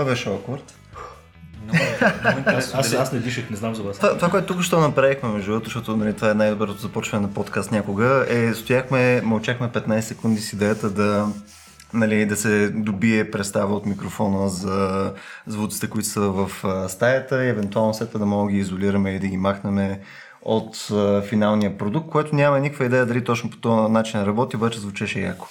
Това беше awkward. Много, много интересно. Аз, аз не дишах, не знам за вас. Това, това което тук що направихме, между другото, защото нали, това е най-доброто започване на подкаст някога, е стояхме, мълчахме 15 секунди с идеята да, нали, да се добие представа от микрофона за звуците, които са в стаята и евентуално след това да мога да ги изолираме и да ги махнем от а, финалния продукт, което няма никаква идея дали точно по този начин работи, обаче звучеше яко.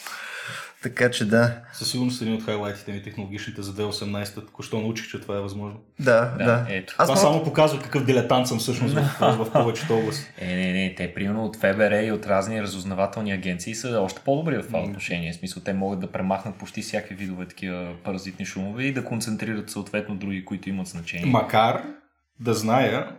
Така че да. Със сигурност един от хайлайтите ми технологичните за 2018, току-що научих, че това е възможно. Да, да. Да, ето. Аз това мога- само показва какъв дилетант съм всъщност в, в повечето области. Е, не, не, те примерно от ФБР и от разни разузнавателни агенции са още по-добри в това отношение. В смисъл, те могат да премахнат почти всякакви видове такива паразитни шумове и да концентрират съответно други, които имат значение. Макар да зная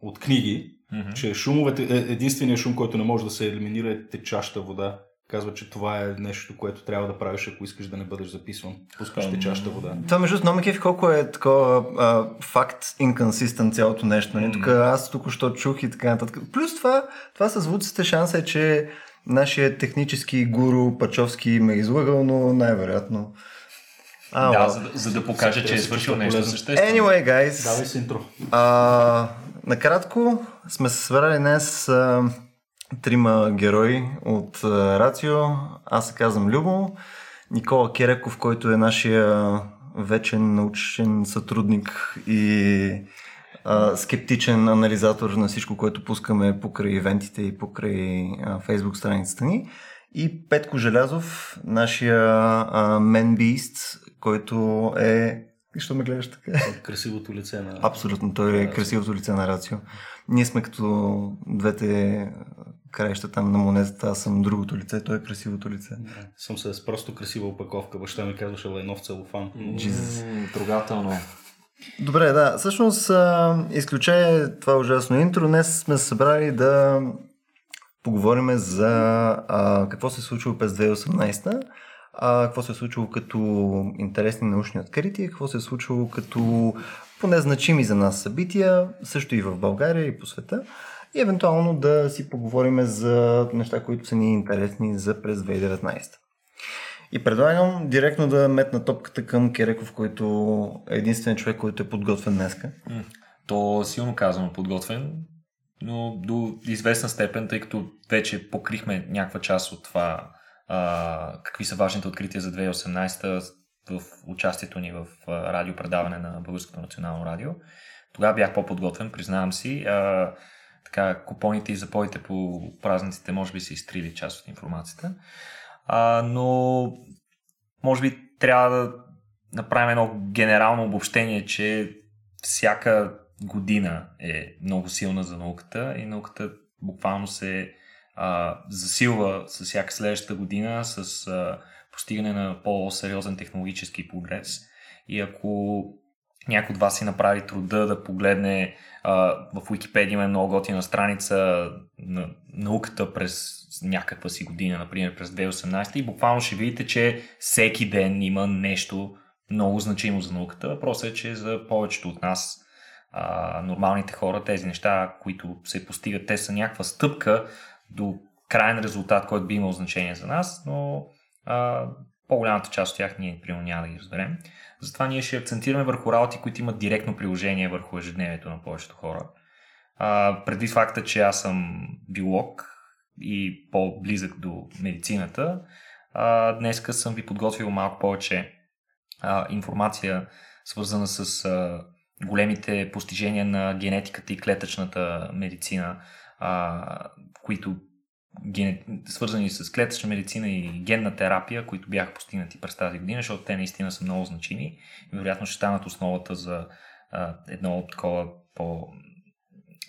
от книги, Мгм. че шумовете, е- единственият шум, който не може да се елиминира е течаща вода. Казва, че това е нещо, което трябва да правиш, ако искаш да не бъдеш записван. Пускаш Ам. течаща вода. Това между другото много колко е такова а, факт инконсистент цялото нещо. Нали? Тук аз току-що чух и така нататък. Плюс това, това с звуците шанса е, че нашия технически гуру Пачовски ме е излагал, но най-вероятно. А, Да, за, да- за да покаже, че е свършил чувства нещо съществено. Anyway, guys. Давай си интро. А, накратко сме се събрали днес а, трима герои от Рацио. Аз се казвам Любо. Никола Кереков, който е нашия вечен научен сътрудник и а, скептичен анализатор на всичко, което пускаме покрай ивентите и покрай а, фейсбук страницата ни. И Петко Желязов, нашия а, Man Beast, който е... И Що ме гледаш така? Красивото лице на... Абсолютно, той е красивото лице на Рацио. Ние сме като двете краища там на монетата, аз съм другото лице, той е красивото лице. Да, Съм с просто красива опаковка. Баща ми казваше Лайнов целофан. Jesus. Трогателно. Добре, да. Всъщност, изключая това ужасно интро, днес сме се събрали да поговорим за а, какво се е случило през 2018 а, какво се е случило като интересни научни открития, какво се е случило като поне значими за нас събития, също и в България и по света. И евентуално да си поговорим за неща, които са ни интересни за през 2019. И предлагам директно да метна топката към Кереков, който е единствен човек, който е подготвен днеска. То силно казано подготвен, но до известна степен, тъй като вече покрихме някаква част от това а, какви са важните открития за 2018 в участието ни в радиопредаване на Българското национално радио. Тогава бях по-подготвен, признавам си. А, така, купоните и запоите по празниците може би са изтрили част от информацията. А, но може би трябва да направим едно генерално обобщение, че всяка година е много силна за науката и науката буквално се а, засилва с всяка следващата година с а, постигане на по-сериозен технологически прогрес. И ако някой от вас си направи труда да погледне а, в Википедия има много готина страница на науката през някаква си година, например през 2018 и буквално ще видите, че всеки ден има нещо много значимо за науката. Въпросът е, че за повечето от нас, а, нормалните хора, тези неща, които се постигат, те са някаква стъпка до крайен резултат, който би имал значение за нас, но а, по-голямата част от тях ние примерно няма да ги разберем. Затова ние ще акцентираме върху работи, които имат директно приложение върху ежедневието на повечето хора. А, преди факта, че аз съм биолог и по-близък до медицината, а, днеска съм ви подготвил малко повече а, информация, свързана с а, големите постижения на генетиката и клетъчната медицина, а, които. Свързани с клетъчна медицина и генна терапия, които бяха постигнати през тази година, защото те наистина са много значими и вероятно ще станат основата за а, едно такова по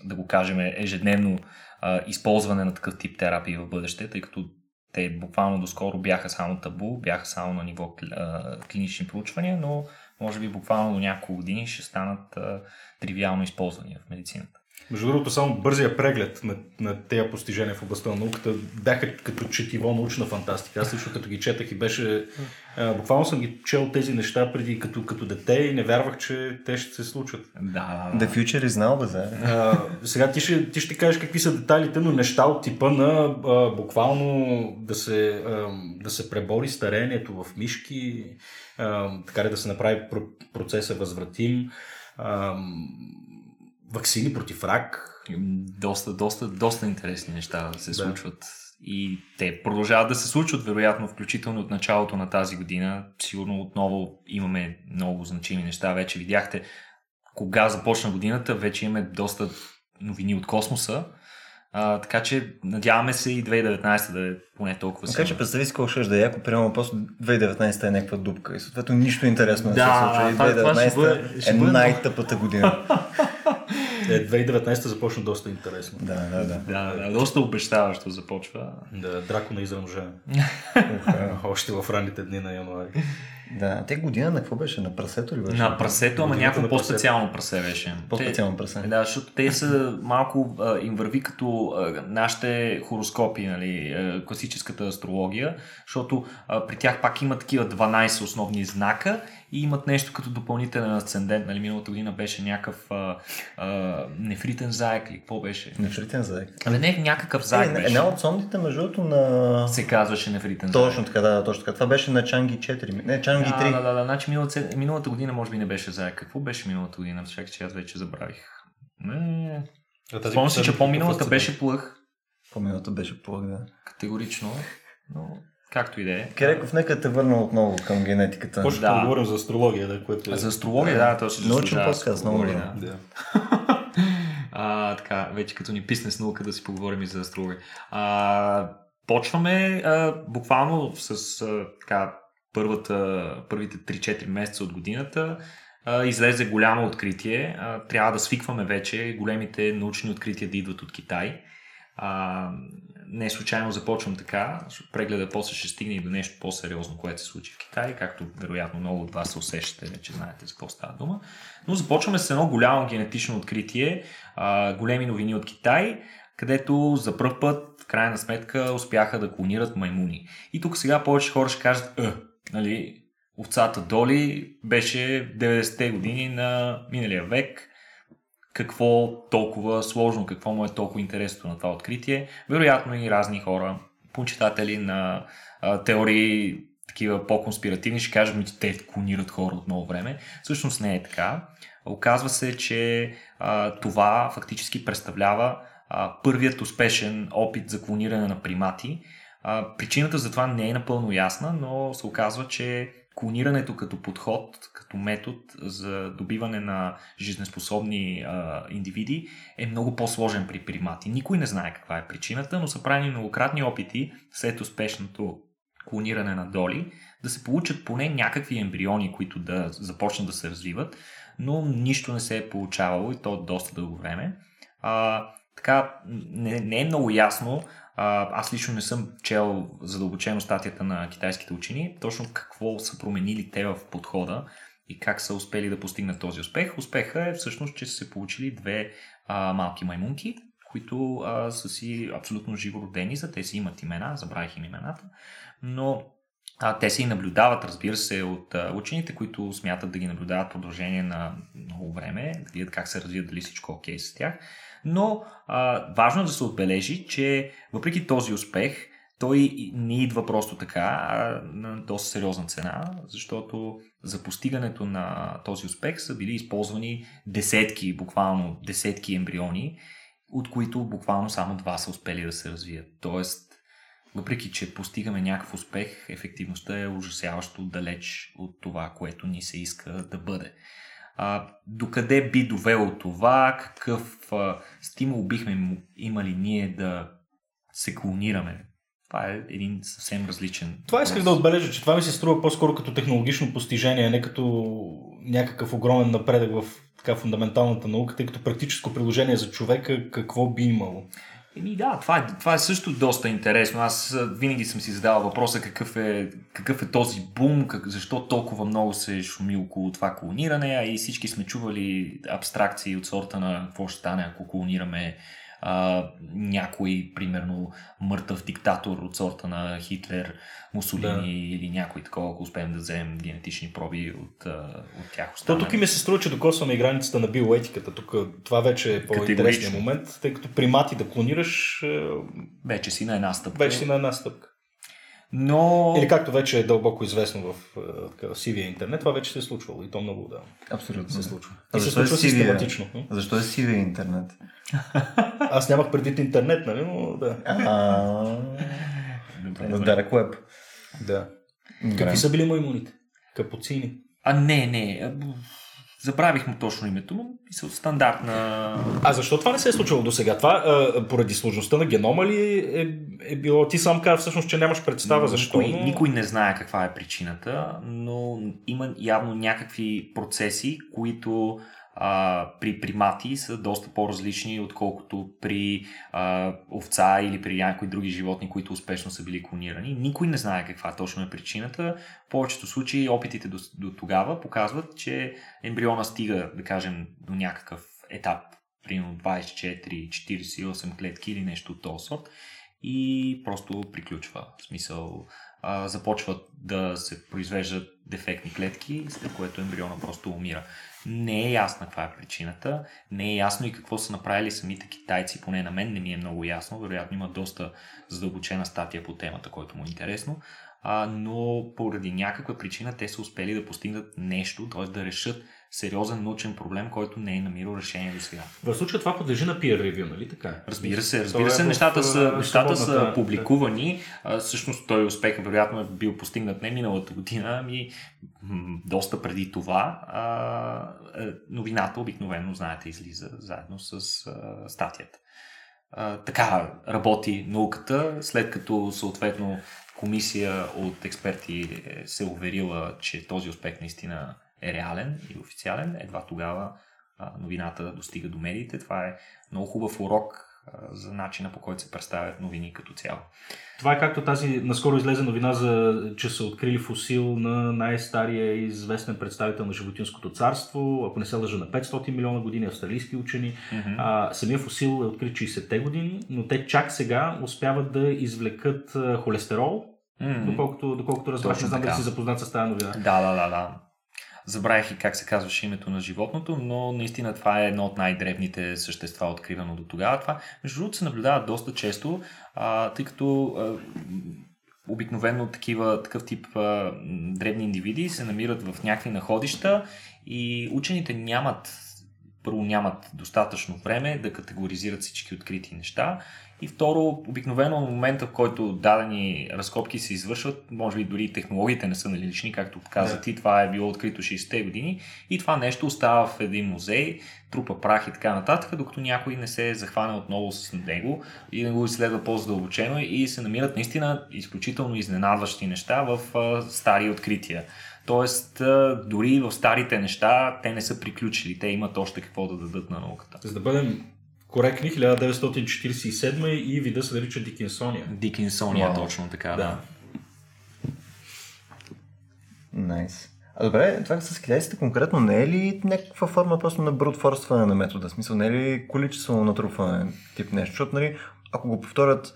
да го кажем, ежедневно а, използване на такъв тип терапии в бъдеще, тъй като те буквално доскоро бяха само табу, бяха само на ниво а, клинични проучвания, но може би буквално до няколко години ще станат а, тривиално използвани в медицината. Между другото, само бързия преглед на, на тези постижения в областта на науката бяха като четиво научна фантастика. Аз лично като ги четах и беше... А, буквално съм ги чел тези неща преди като, като дете и не вярвах, че те ще се случат. Да, The future is now, бе, сега ти ще, ти ще кажеш какви са детайлите, но неща от типа на а, буквално да се, а, да се пребори старението в мишки, а, така ли да се направи про- процеса възвратим, а, вакцини против рак. доста, доста, доста интересни неща се случват. И те продължават да се случват, вероятно, включително от началото на тази година. Сигурно отново имаме много значими неща. Вече видяхте кога започна годината, вече имаме доста новини от космоса. А, така че надяваме се и 2019 да е поне толкова Така че представи си колко ще да е яко, примерно просто 2019 е някаква дупка и съответно нищо интересно не Да, се случва. И това- това ще 2019 бъде- ще е бъде- най-тъпата година. Е, 2019 започна доста интересно. да, да, да. Да, да, доста обещаващо започва. Да, дракона изръмжа. Още в ранните дни на януари. Да, те година на какво беше? На прасето ли беше? На прасето, ама някакво на по-специално прасе беше. По-специално прасе. Да, защото те са малко, а, им върви като а, нашите хороскопи, нали, а, класическата астрология, защото а, при тях пак има такива 12 основни знака и имат нещо като допълнителен асцендент. Нали, миналата година беше някакъв а, а, нефритен заек или какво беше? Нефритен заек. Абе, не, някакъв заек Е, беше. една от сондите, между другото, на... Се казваше нефритен заек. Точно така, да, точно така. Това беше на Чанги 4. Не, Чанги Да, 3. да, да, да. Значи миналата, миналата година може би не беше заек. Какво беше миналата година? Чакай, че аз вече забравих. Не. Спомням си, че по-миналата беше плъх. По-миналата беше плък, да. Категорично. Но както и да е. Кереков, нека те върна отново към генетиката. Почва Да. да. говорим за астрология, да, което е... За астрология, да, то ще Научен да подкаст, много да. Да. А, така, вече като ни писне с наука да си поговорим и за астрология. А, почваме а, буквално с а, така, първата, първите 3-4 месеца от годината. А, излезе голямо откритие. А, трябва да свикваме вече големите научни открития да идват от Китай. Не случайно започвам така, прегледа после ще стигне и до нещо по-сериозно, което се случи в Китай, както вероятно много от вас се усещате, вече знаете за какво става дума. Но започваме с едно голямо генетично откритие, големи новини от Китай, където за първ път, в крайна сметка, успяха да клонират маймуни. И тук сега повече хора ще кажат, е, нали, овцата Доли беше 90-те години на миналия век, какво толкова сложно, какво му е толкова интересно на това откритие. Вероятно и разни хора, почитатели на а, теории, такива по-конспиративни, ще кажат, че те клонират хора от много време. Всъщност не е така. Оказва се, че а, това фактически представлява а, първият успешен опит за клониране на примати. А, причината за това не е напълно ясна, но се оказва, че клонирането като подход, като метод за добиване на жизнеспособни а, индивиди е много по-сложен при примати. Никой не знае каква е причината, но са правени многократни опити след успешното клониране на доли да се получат поне някакви ембриони, които да започнат да се развиват, но нищо не се е получавало и то доста дълго време. А, така, не, не е много ясно. Аз лично не съм чел задълбочено статията на китайските учени, точно какво са променили те в подхода и как са успели да постигнат този успех. Успеха е всъщност, че са се получили две а, малки маймунки, които а, са си абсолютно живородени, за те си имат имена, забравих им имената, но а, те се и наблюдават, разбира се, от а, учените, които смятат да ги наблюдават продължение на много време, да видят как се развият, дали всичко е окей с тях. Но а, важно е да се отбележи, че въпреки този успех, той не идва просто така, а на доста сериозна цена, защото за постигането на този успех са били използвани десетки, буквално десетки ембриони, от които буквално само два са успели да се развият. Тоест, въпреки че постигаме някакъв успех, ефективността е ужасяващо далеч от това, което ни се иска да бъде. А, докъде би довело това, какъв а, стимул бихме имали ние да се клонираме? Това е един съвсем различен. Това исках да отбележа, че това ми се струва по-скоро като технологично постижение, не като някакъв огромен напредък в така фундаменталната наука, тъй като практическо приложение за човека какво би имало. Еми да, това е, това е също доста интересно. Аз винаги съм си задавал въпроса какъв е, какъв е този бум, как, защо толкова много се шуми около това колониране, а и всички сме чували абстракции от сорта на какво ще стане, ако колонираме а, някой, примерно, мъртъв диктатор от сорта на Хитлер, Мусолини да. или някой такова, ако успеем да вземем генетични проби от, от тях. То тук и ми се струва, че докосваме и границата на биоетиката. Тук това вече е по-интересният момент, тъй като примати да клонираш... Вече си на една стъпка. Вече си на една стъпка. Но... Или както вече е дълбоко известно в, в сивия интернет, това вече се е случвало и то много да. Абсолютно се случва. А и се случва е сивия? систематично. Защо е сивия интернет? Аз нямах предвид интернет, нали? Но да. На Dark Web. Да. Какви са били маймуните? Капуцини? А не, не. Забравих му точно името, но мисля, стандартна... А защо това не се е случвало до сега? Това а, поради сложността на генома ли е, е било? Ти сам каза всъщност, че нямаш представа защо. Никой, но... никой не знае каква е причината, но има явно някакви процеси, които а, при примати са доста по-различни, отколкото при а, овца или при някои други животни, които успешно са били клонирани. Никой не знае каква точно е причината. В повечето случаи опитите до, до тогава показват, че ембриона стига, да кажем, до някакъв етап, примерно 24-48 клетки или нещо от този сорт и просто приключва. В смисъл, а, започват да се произвеждат дефектни клетки, след което ембриона просто умира. Не е ясна каква е причината, не е ясно и какво са направили самите китайци, поне на мен не ми е много ясно, вероятно има доста задълбочена статия по темата, който му е интересно, а, но поради някаква причина те са успели да постигнат нещо, т.е. да решат сериозен научен проблем, който не е намирал решение до сега. В случая това подлежи на peer review, нали така? Разбира се, разбира се, е нещата, в, са, нещата са публикувани. А, всъщност той успех вероятно е бил постигнат не миналата година, ами доста преди това. А, е, новината обикновено, знаете, излиза заедно с а, статията. А, така работи науката, след като съответно комисия от експерти се уверила, че този успех наистина е реален и официален, едва тогава новината достига до медиите. Това е много хубав урок за начина по който се представят новини като цяло. Това е както тази наскоро излезе новина, за, че са открили фусил на най-стария известен представител на животинското царство, ако не се лъжа на 500 милиона години, австралийски учени. Mm-hmm. А, самия фусил е открит 60-те години, но те чак сега успяват да извлекат холестерол, mm-hmm. доколкото, доколкото разбрах, не знам дали си запознат с тази новина. Да, да, да, да. Забравих и как се казваше името на животното, но наистина това е едно от най-древните същества, откривано до тогава. Това, между другото, се наблюдава доста често, а, тъй като а, обикновено такива, такъв тип а, древни индивиди се намират в някакви находища и учените нямат първо нямат достатъчно време да категоризират всички открити неща. И второ, обикновено в момента, в който дадени разкопки се извършват, може би дори технологиите не са налични, както каза ти, това е било открито 60-те години. И това нещо остава в един музей, трупа прах и така нататък, докато някой не се захване отново с него и не го изследва по-задълбочено и се намират наистина изключително изненадващи неща в стари открития. Тоест, дори в старите неща те не са приключили, те имат още какво да дадат на науката. За да бъдем коректни, 1947 и вида се нарича Дикинсония. Дикинсония, wow. точно така, да. да. Найс. Nice. А добре, това с китайците конкретно не е ли някаква форма просто на брутфорстване на метода? В смисъл, не е ли количествено натрупване тип нещо? Защото, нали, ако го повторят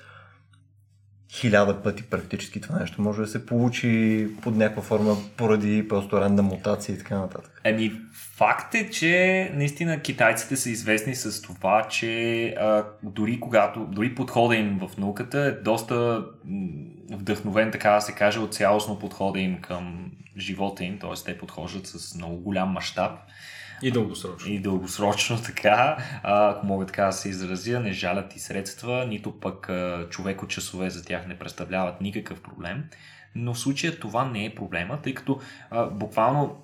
хиляда пъти практически това нещо може да се получи под някаква форма поради просто рандъм мутации и така нататък. Еми, факт е, че наистина китайците са известни с това, че а, дори когато, дори подхода им в науката е доста вдъхновен, така да се каже, от цялостно подхода им към живота им, т.е. те подхождат с много голям мащаб. И дългосрочно. И дългосрочно така, ако мога така да се изразя, не жалят и средства, нито пък човеко часове за тях не представляват никакъв проблем. Но в случая това не е проблема, тъй като а, буквално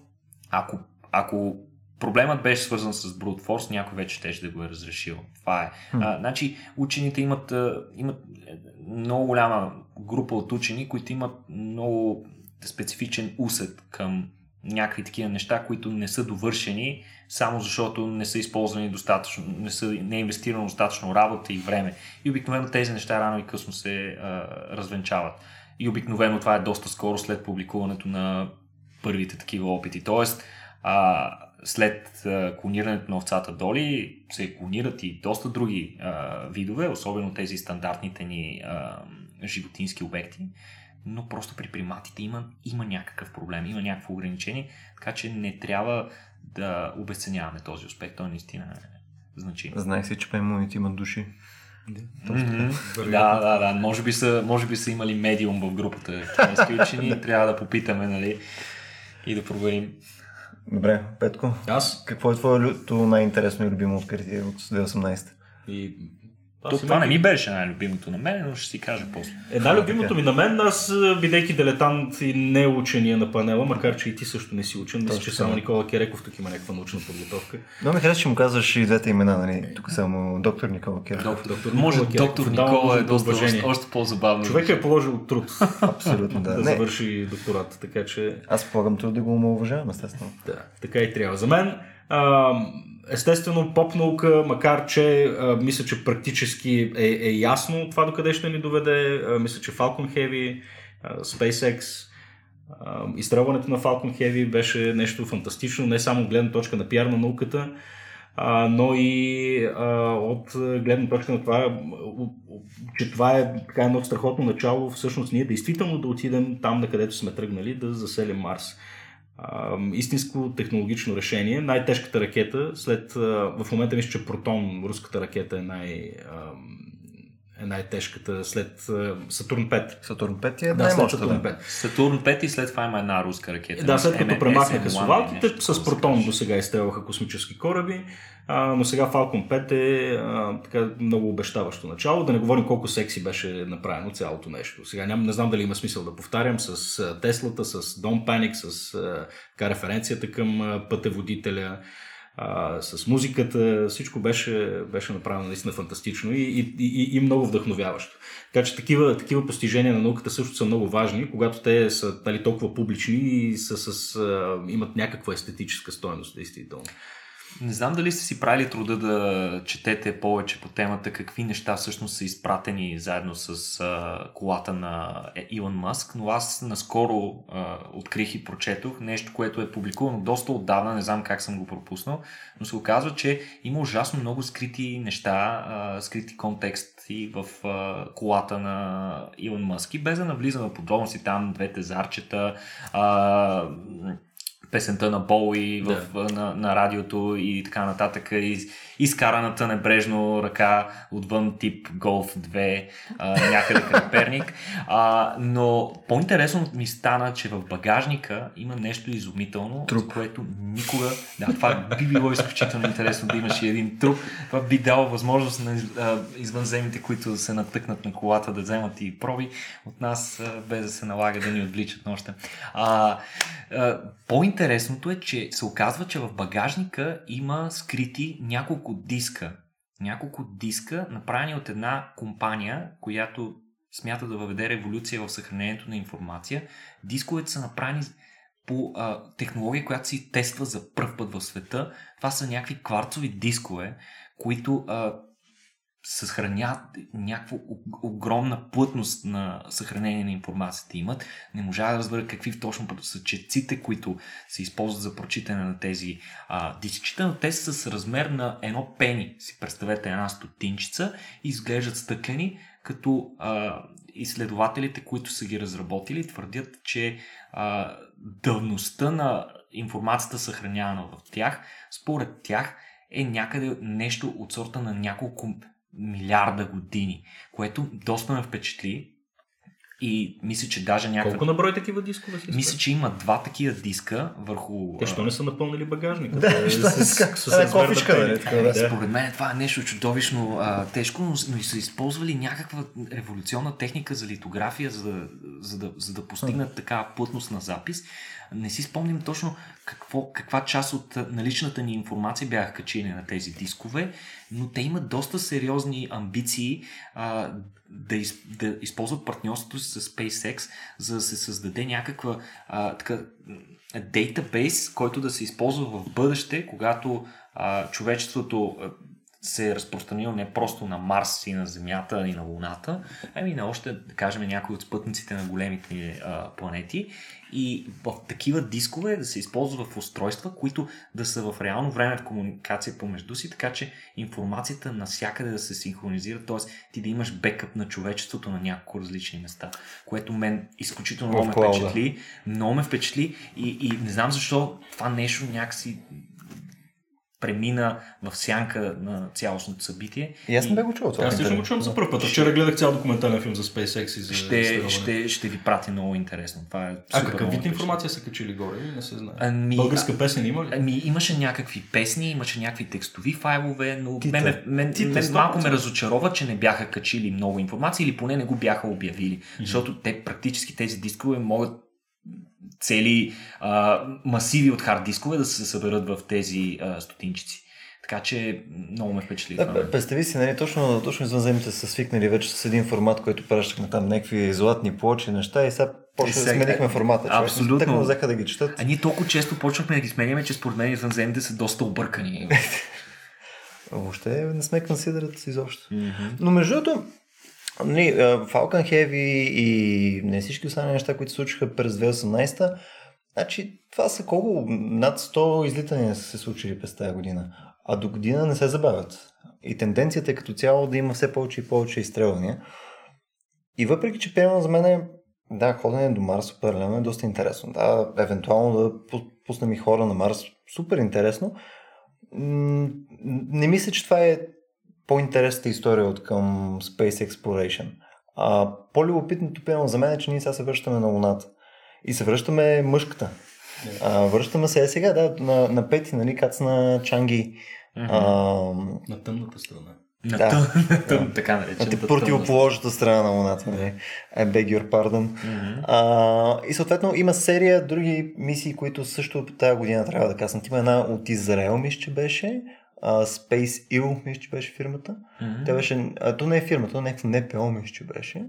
ако, ако проблемът беше свързан с Brute Force, някой вече ще да го е разрешил. Това е. А, значи, учените имат, а, имат много голяма група от учени, които имат много специфичен усет към някакви такива неща, които не са довършени, само защото не са използвани достатъчно, не, са, не е инвестирано достатъчно работа и време. И обикновено тези неща рано и късно се а, развенчават. И обикновено това е доста скоро след публикуването на първите такива опити. Тоест, а, след а, клонирането на овцата Доли се клонират и доста други а, видове, особено тези стандартните ни а, животински обекти, но просто при приматите има, има някакъв проблем, има някакво ограничение, така че не трябва да обесценяваме този успех. Той наистина е значим. Знаех си, че пемоните имат души. Mm-hmm. Да, да, да. Може би, са, може би са имали медиум в групата китайски учени. Трябва да попитаме, нали, и да проверим. Добре, Петко. Аз? Какво е твоето най-интересно и любимо откритие от 2018? И То, това не ми беше най-любимото на мен, но ще си кажа после. Една любимото ми на мен, аз бидейки дилетант и не учения на панела, макар че и ти също не си учен, мисля, че само. Никола Кереков тук има някаква научна подготовка. Но ми хареса, че му казваш и двете имена, нали? Тук само доктор Никола Кер. Доктор, Доктор може Никола Кереков. доктор Давам Никола е доста, уважение. още, още по-забавно. Човек е положил труд Абсолютно, да. да Не, завърши докторат, така че аз полагам труд да го уважавам, естествено. да, така и трябва. За мен, естествено, поп наука, макар че а, мисля, че практически е, е ясно това докъде ще ни доведе, а, мисля, че Falcon Heavy, а, SpaceX, а, изстрелването на Falcon Heavy беше нещо фантастично, не само от гледна точка на пиар на науката, а, но и а, от гледна точка на това, че това е така едно страхотно начало, всъщност ние действително да отидем там, на където сме тръгнали, да заселим Марс. Истинско технологично решение. Най-тежката ракета, след, в момента мисля, че Протон, руската ракета е, най, е най-тежката след а, Сатурн 5. Сатурн 5 е Да, след. Сатурн да. 5. Сатурн 5 и след това има една руска ракета. Да, след като премахнаха SM-1 совалките, нещо с Протон до сега изстрелваха космически кораби, а, но сега Falcon 5 е а, така много обещаващо начало. Да не говорим колко секси беше направено цялото нещо. Сега ням, не знам дали има смисъл да повтарям с Теслата, с Don't Panic, с а, така, референцията към а, пътеводителя, а, с музиката, всичко беше, беше направено наистина фантастично и, и, и, и много вдъхновяващо. Така че такива, такива постижения на науката също са много важни, когато те са нали, толкова публични и са с, а, имат някаква естетическа стойност, действително. Не знам дали сте си правили труда да четете повече по темата, какви неща всъщност са изпратени заедно с а, колата на Е- Илон Мъск, но аз наскоро а, открих и прочетох нещо, което е публикувано доста отдавна, не знам как съм го пропуснал, но се оказва, че има ужасно много скрити неща, а, скрити контексти в а, колата на Илон Мъск и без да навлизам в подробности там, двете зарчета, а, песента на Боуи в, на, на радиото и така нататък. И, изкараната небрежно ръка отвън тип Golf 2 а, някъде към Перник. А, но по-интересно ми стана, че в багажника има нещо изумително, Труп. за което никога... Да, това би било изключително интересно да имаш и един труп. Това би дало възможност на а, извънземните, които се натъкнат на колата да вземат и проби от нас, а, без да се налага да ни отвличат нощта. А, а, по-интересното е, че се оказва, че в багажника има скрити няколко диска. Няколко диска, направени от една компания, която смята да въведе революция в съхранението на информация. Дисковете са направени по а, технология, която се тества за пръв път в света. Това са някакви кварцови дискове, които а, съхраняват някаква огромна плътност на съхранение на информацията имат. Не можа да разбера какви точно са четците, които се използват за прочитане на тези а, дискчета, но те са с размер на едно пени. Си представете една стотинчица и изглеждат стъклени, като а, изследователите, които са ги разработили, твърдят, че а, давността на информацията съхранявана в тях, според тях е някъде нещо от сорта на няколко милиарда години, което доста ме впечатли и мисля, че даже някаква... Колко на брой такива дискове си? Мисля, че има два такива диска върху... Те що не са напълнили багажника? Да, е що с- така? с Една размер на кофичка, нали, така, да. Да. Според мен това е нещо чудовищно а, тежко, но, но и са използвали някаква революционна техника за литография, за да, за да, за да постигнат такава плътност на запис. Не си спомням точно какво, каква част от наличната ни информация бяха качили на тези дискове, но те имат доста сериозни амбиции а, да, из, да използват партньорството си с SpaceX, за да се създаде някаква а, така, дейтабейс, който да се използва в бъдеще, когато а, човечеството се е разпространил не просто на Марс и на Земята и на Луната, ами на още, да кажем, някои от спътниците на големите а, планети и в такива дискове да се използва в устройства, които да са в реално време в комуникация помежду си, така че информацията навсякъде да се синхронизира, т.е. ти да имаш бекъп на човечеството на няколко различни места, което мен изключително много ме впечатли, много ме впечатли и, и не знам защо това нещо някакси премина в сянка на цялостното събитие. И аз не бе го чувал това. Аз също го чувам за първ път. Вчера гледах цял документален филм за SpaceX и за ще, ще, ще ви прати много интересно. Това е а какъв вид информация са качили горе? Не се знае. Ами, Българска песен има ли? Ами, имаше някакви песни, имаше някакви текстови файлове, но Тита. мен, мен, Тита, мен малко ме разочарова, че не бяха качили много информация или поне не го бяха обявили. Mm-hmm. Защото те практически тези дискове могат цели а, масиви от хард дискове да се съберат в тези а, стотинчици. Така че много ме впечатли. Да, представи си, нали, точно, точно извънземните са свикнали вече с един формат, който пращахме там някакви златни плочи неща и сега почва да сменихме формата. Човек. Абсолютно. Така взеха да ги четат. А ние толкова често почнахме да ги сменяме, че според мен извънземните са доста объркани. Въобще не сме консидерат изобщо. Mm-hmm. Но между другото, Нали, Falcon Heavy и не всички останали неща, които се случиха през 2018 значи това са колко над 100 излитания са се случили през тази година, а до година не се забавят. И тенденцията е като цяло да има все повече и повече изстрелвания. И въпреки, че приемам за мен е, да, ходене до Марс определено е доста интересно. Да, евентуално да пуснем и хора на Марс, супер интересно. Не мисля, че това е по-интересната история от към Space Exploration. А, по-любопитното пиано за мен е, че ние сега се връщаме на Луната. И се връщаме мъжката. А, връщаме се сега, да, на, на пети, нали, кацна Чанги. Mm-hmm. А, на тъмната страна. На да, тъм, така наречената. На противоположната страна на Луната. Нали? I beg your pardon. Mm-hmm. А, и съответно има серия други мисии, които също тази година трябва да каснат. Има една от Израел, мисля, че беше Space Ill, мисля, че беше фирмата. Mm-hmm. Тя беше, а, то не е фирмата, то е някакво НПО, мисля, че беше.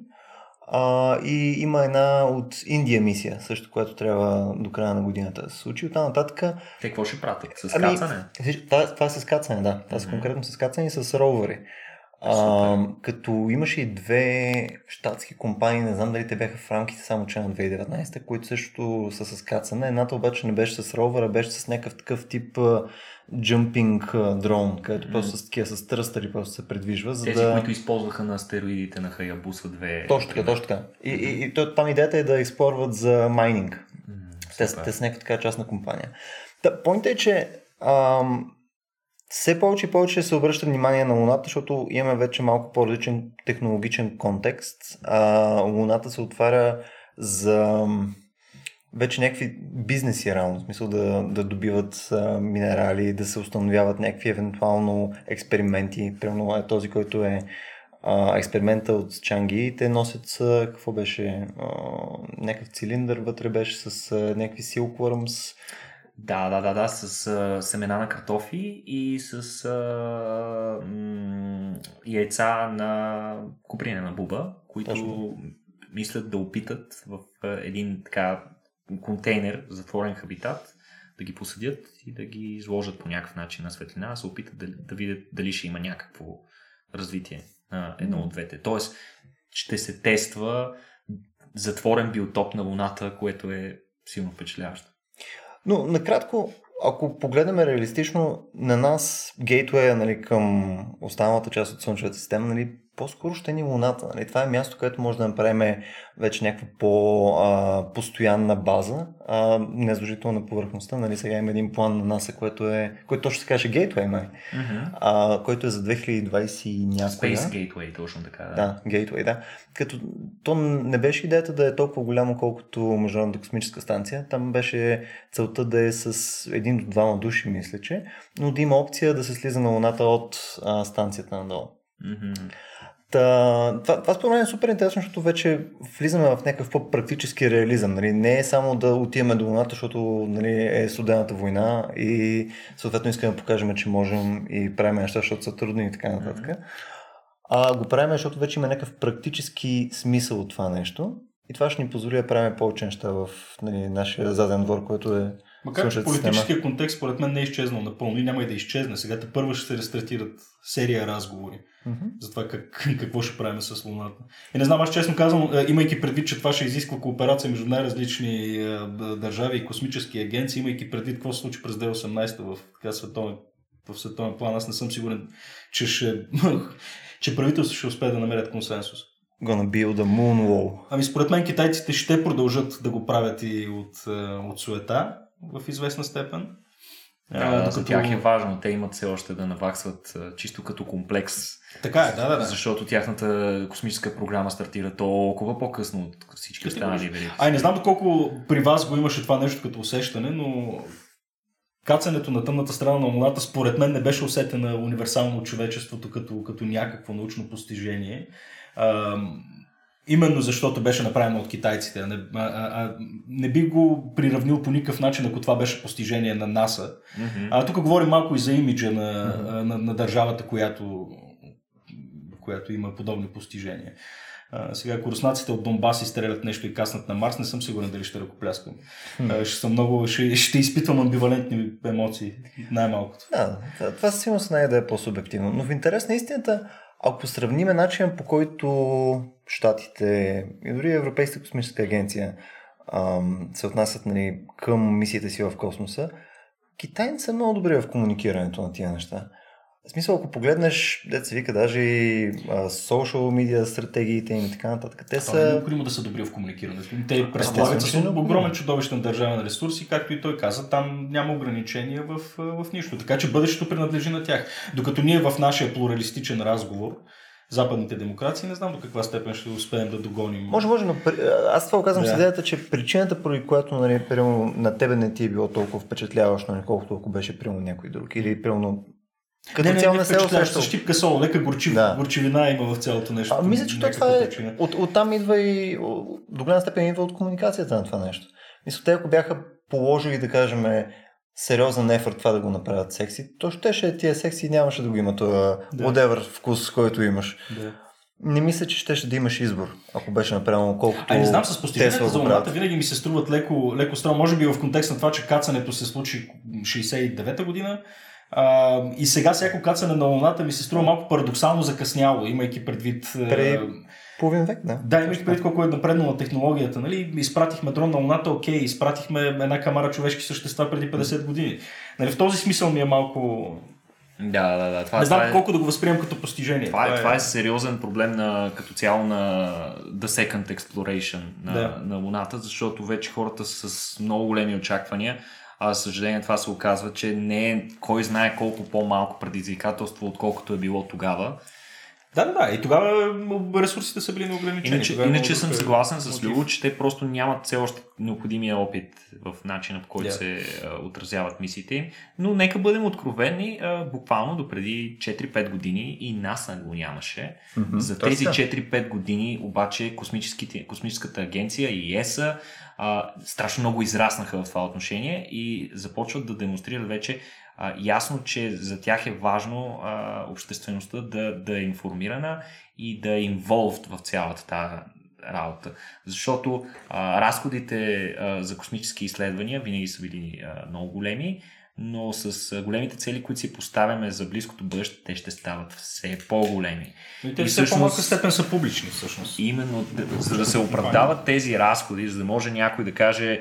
А, и има една от Индия мисия, също, която трябва до края на годината да се случи. Оттам нататък... Те какво ще пратят? С ами, кацане? Това, това е с кацане, да. Това mm-hmm. конкретно с кацане и с ровери. А, като имаше и две щатски компании, не знам дали те бяха в рамките само че на 2019, които също са с кацане. Едната обаче не беше с ровера, беше с някакъв такъв тип джумпинг дрон, където mm. просто с такива с тръстъри просто се предвижва. За Тези, да... които използваха на стероидите на Хаябуса 2. Точно така, точно така. И, и, и, там идеята е да изплорват за майнинг. Mm, те, те са някаква така частна компания. Та, поинтът е, че ам, все повече и повече се обръща внимание на Луната, защото имаме вече малко по-различен технологичен контекст. А, Луната се отваря за вече някакви бизнеси реално, в смисъл да, да добиват а, минерали, да се установяват някакви евентуално експерименти. Примерно е този, който е а, експеримента от Чанги, те носят, а, какво беше, а, някакъв цилиндър вътре беше с а, някакви silkworms. Да, да, да, да, с а, семена на картофи и с а, м- яйца на купринена буба, които Точно. мислят да опитат в а, един така контейнер, затворен хабитат, да ги посадят и да ги изложат по някакъв начин на светлина, да се опитат да, да видят дали ще има някакво развитие на едно от двете. Тоест, ще се тества затворен биотоп на Луната, което е силно впечатляващо. Но, накратко, ако погледнем реалистично, на нас гейтвея нали, към останалата част от Слънчевата система нали, по-скоро ще ни Луната. Нали? Това е място, където може да направим вече някаква по-постоянна база, а, не задължително на повърхността. Нали? Сега има един план на НАСА, който е, който точно се каже Gateway, май, mm-hmm. а, който е за 2020 някоя. Space Gateway, точно така. Да, да Gateway, да. Като то не беше идеята да е толкова голямо, колкото Международната космическа станция. Там беше целта да е с един до двама души, мисля, че, но да има опция да се слиза на Луната от а, станцията надолу. Mm-hmm. Та, това, това според мен е супер интересно, защото вече влизаме в някакъв по-практически реализъм. Нали? Не е само да отиваме до Луната, защото нали, е студената война и съответно искаме да покажем, че можем и правим неща, защото са трудни и така нататък. Mm-hmm. А го правим, защото вече има някакъв практически смисъл от това нещо. И това ще ни позволи да правим повече неща в нали, нашия заден двор, който е Макар че политическия контекст, според мен, не е изчезнал напълно и няма и да изчезне. Сега те първо ще се рестартират серия разговори mm-hmm. за това как, какво ще правим с Луната. И не знам, аз честно казвам, е, имайки предвид, че това ще изисква кооперация между най-различни е, държави и космически агенции, имайки предвид какво се случи през 2018 в така световен, в световен план, аз не съм сигурен, че, ще, че правителството ще успее да намерят консенсус. Gonna build a moon wall. Ами според мен китайците ще продължат да го правят и от, е, от суета в известна степен. Да, а, докато... За тях е важно. Те имат все още да наваксват чисто като комплекс. Така е, да, да, да. Защото тяхната космическа програма стартира толкова по-късно от всички останали вериги. Ай, не знам доколко при вас го имаше това нещо като усещане, но кацането на тъмната страна на Луната според мен не беше усетена универсално от човечеството като, като някакво научно постижение. Именно защото беше направено от китайците. Не, а, а, не би го приравнил по никакъв начин, ако това беше постижение на НАСА. Mm-hmm. А, тук говорим малко и за имиджа на, mm-hmm. на, на държавата, която, която има подобни постижения. А, сега, ако руснаците от Донбас изстрелят нещо и каснат на Марс, не съм сигурен дали ще ръкопляскам. Mm-hmm. Ще съм много, ще, ще изпитвам амбивалентни емоции, най-малкото. Да, това със сигурност е да е по-субективно. Но в интерес на истината, ако сравниме начина по който Штатите и дори Европейската космическа агенция ам, се отнасят нали, към мисията си в космоса, китайците са много добри в комуникирането на тия неща. В смисъл, ако погледнеш, деца вика, даже и social media стратегиите им и така нататък, те са... е необходимо да са добри в комуникирането. Те представят с огромен чудовищен държавен ресурс и както и той каза, там няма ограничения в, в нищо. Така че бъдещето принадлежи на тях. Докато ние в нашия плуралистичен разговор, западните демокрации, не знам до каква степен ще успеем да догоним. Може, може, но аз това казвам да. с идеята, че причината, поради която нали, на тебе не ти е било толкова впечатляващо, нали, колкото ако беше примерно някой друг. Или примерно като не, цяло не, не се усеща. Щипка сол, лека горчив, да. горчивина има в цялото нещо. А, мисля, че това е, от, от, там идва и до голяма степен идва от комуникацията на това нещо. Мисля, те ако бяха положили, да кажем, сериозен ефорт това да го направят секси, то ще тия секси нямаше да го има този да. whatever вкус, който имаш. Да. Не мисля, че щеше да имаш избор, ако беше направено колкото. А не знам, с постиженията за Луната винаги ми се струват леко, леко странно. Може би в контекст на това, че кацането се случи 69-та година, а, и сега всяко кацане на Луната ми се струва малко парадоксално закъсняло, имайки предвид... При половин век, да. Да, имайки предвид колко е напреднала технологията. Нали? Изпратихме дрон на Луната, окей, изпратихме една камара човешки същества преди 50 години. Нали, в този смисъл ми е малко... Да, да, да. Това, не знам това е... колко да го възприемам като постижение. Това, е- това, е, това е сериозен проблем на, като цяло на The Second Exploration на, да. на Луната, защото вече хората са с много големи очаквания а съжаление това се оказва, че не е кой знае колко по-малко предизвикателство, отколкото е било тогава. Да, да, да. И тогава ресурсите са били неограничени. Иначе, иначе съм съгласен с Любо, че те просто нямат все още необходимия опит в начина по който yeah. се а, отразяват мисиите им. Но нека бъдем откровени, а, буквално до преди 4-5 години и НАСА го нямаше. Mm-hmm, За тези 4-5 години обаче космическата агенция и ЕСА а, страшно много израснаха в това отношение и започват да демонстрират вече а, ясно, че за тях е важно а, обществеността да, да е информирана и да е инволвд в цялата тази работа. Защото а, разходите а, за космически изследвания винаги са били а, много големи но с големите цели, които си поставяме за близкото бъдеще, те ще стават все по-големи. Но и те и все по-малка степен са публични всъщност. Именно, за да се оправдават тези разходи, за да може някой да каже,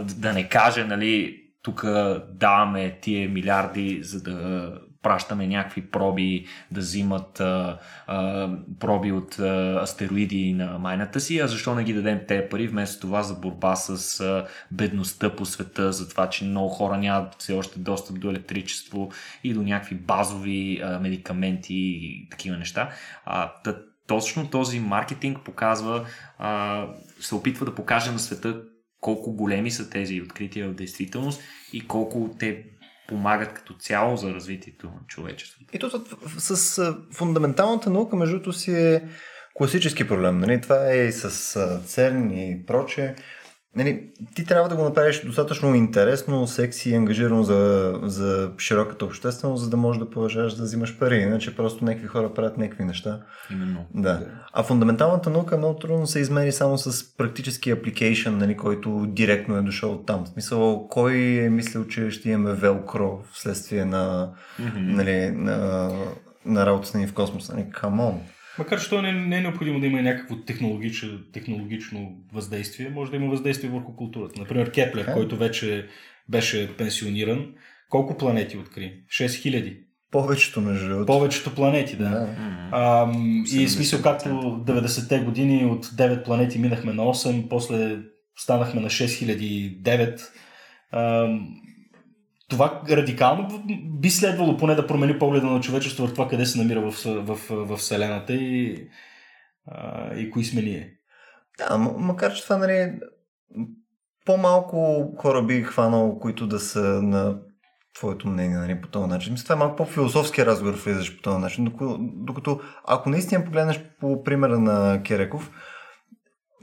да не каже, нали, тук даваме тия милиарди, за да пращаме някакви проби да взимат а, а, проби от а, астероиди на майната си, а защо не ги дадем те пари, вместо това за борба с а, бедността по света, за това, че много хора нямат все още достъп до електричество и до някакви базови а, медикаменти и такива неща. А, тът, точно този маркетинг показва, а, се опитва да покаже на света колко големи са тези открития в действителност и колко те помагат като цяло за развитието на човечеството. И с, с фундаменталната наука, между другото, си е класически проблем. Нали? Това е и с ЦЕРН и проче. Нали, ти трябва да го направиш достатъчно интересно, секси и ангажирано за, за широката общественост, за да можеш да продължаваш да взимаш пари. Иначе просто някакви хора правят някакви неща. Именно. Да. А фундаменталната наука много трудно се измери само с практически апликейшн, нали, който директно е дошъл от там. В смисъл, кой е мислил, че ще имаме велкро вследствие на, mm-hmm. нали, на, на работата ни в космоса? Нали, come on. Макар че то не, не е необходимо да има някакво технологично, технологично въздействие, може да има въздействие върху културата. Например, Кеплер, okay. който вече беше пенсиониран, колко планети откри? 6000. Повечето, между другото. Повечето планети, да. да. А, и смисъл, както 90-те години от 9 планети минахме на 8, после станахме на 6009. А, това радикално би следвало поне да промени погледа на човечество в това къде се намира в, в, в Вселената и, а, и кои сме ние. Да, макар че това нали, по-малко хора би хванал, които да са на твоето мнение нали, по този начин. Мисля, това е малко по-философски разговор влизаш по този начин, докато, докато ако наистина погледнеш по примера на Кереков,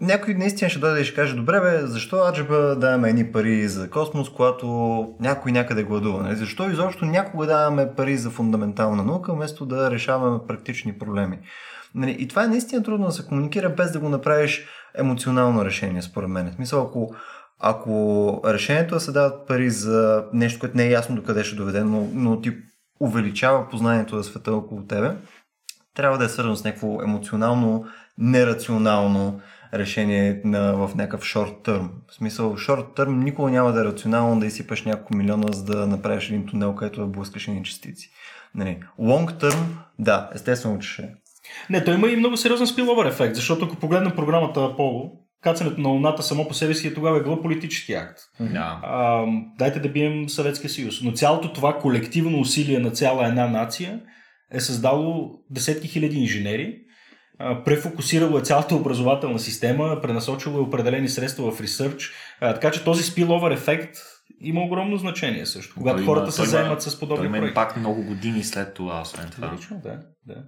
някой наистина ще дойде и ще каже, добре бе, защо аджеба даваме едни пари за космос, когато някой някъде гладува? Нали? Защо изобщо някога даваме пари за фундаментална наука, вместо да решаваме практични проблеми? Нали? И това е наистина трудно да се комуникира без да го направиш емоционално решение, според мен. В смисъл, ако, ако решението е да се дават пари за нещо, което не е ясно докъде ще доведе, но, но ти увеличава познанието за света около тебе, трябва да е свързано с някакво емоционално, нерационално решение на, в някакъв шорт търм. В смисъл, шорт търм никога няма да е рационално да изсипаш няколко милиона, за да направиш един тунел, където да блъскаш едни частици. Нали. Long терм, да, естествено, че ще. Не, той има и много сериозен спиловър ефект, защото ако погледнем програмата Apollo, кацането на Луната само по себе си е тогава е било политически акт. Да. А, дайте да бием Съветския съюз. Но цялото това колективно усилие на цяла една нация е създало десетки хиляди инженери, префокусирало е цялата образователна система, пренасочило е определени средства в ресърч, така че този спиловър ефект има огромно значение също, когато той хората има, се заемат с подобни той проекти. пак много години след това, освен това. Лично, да, да.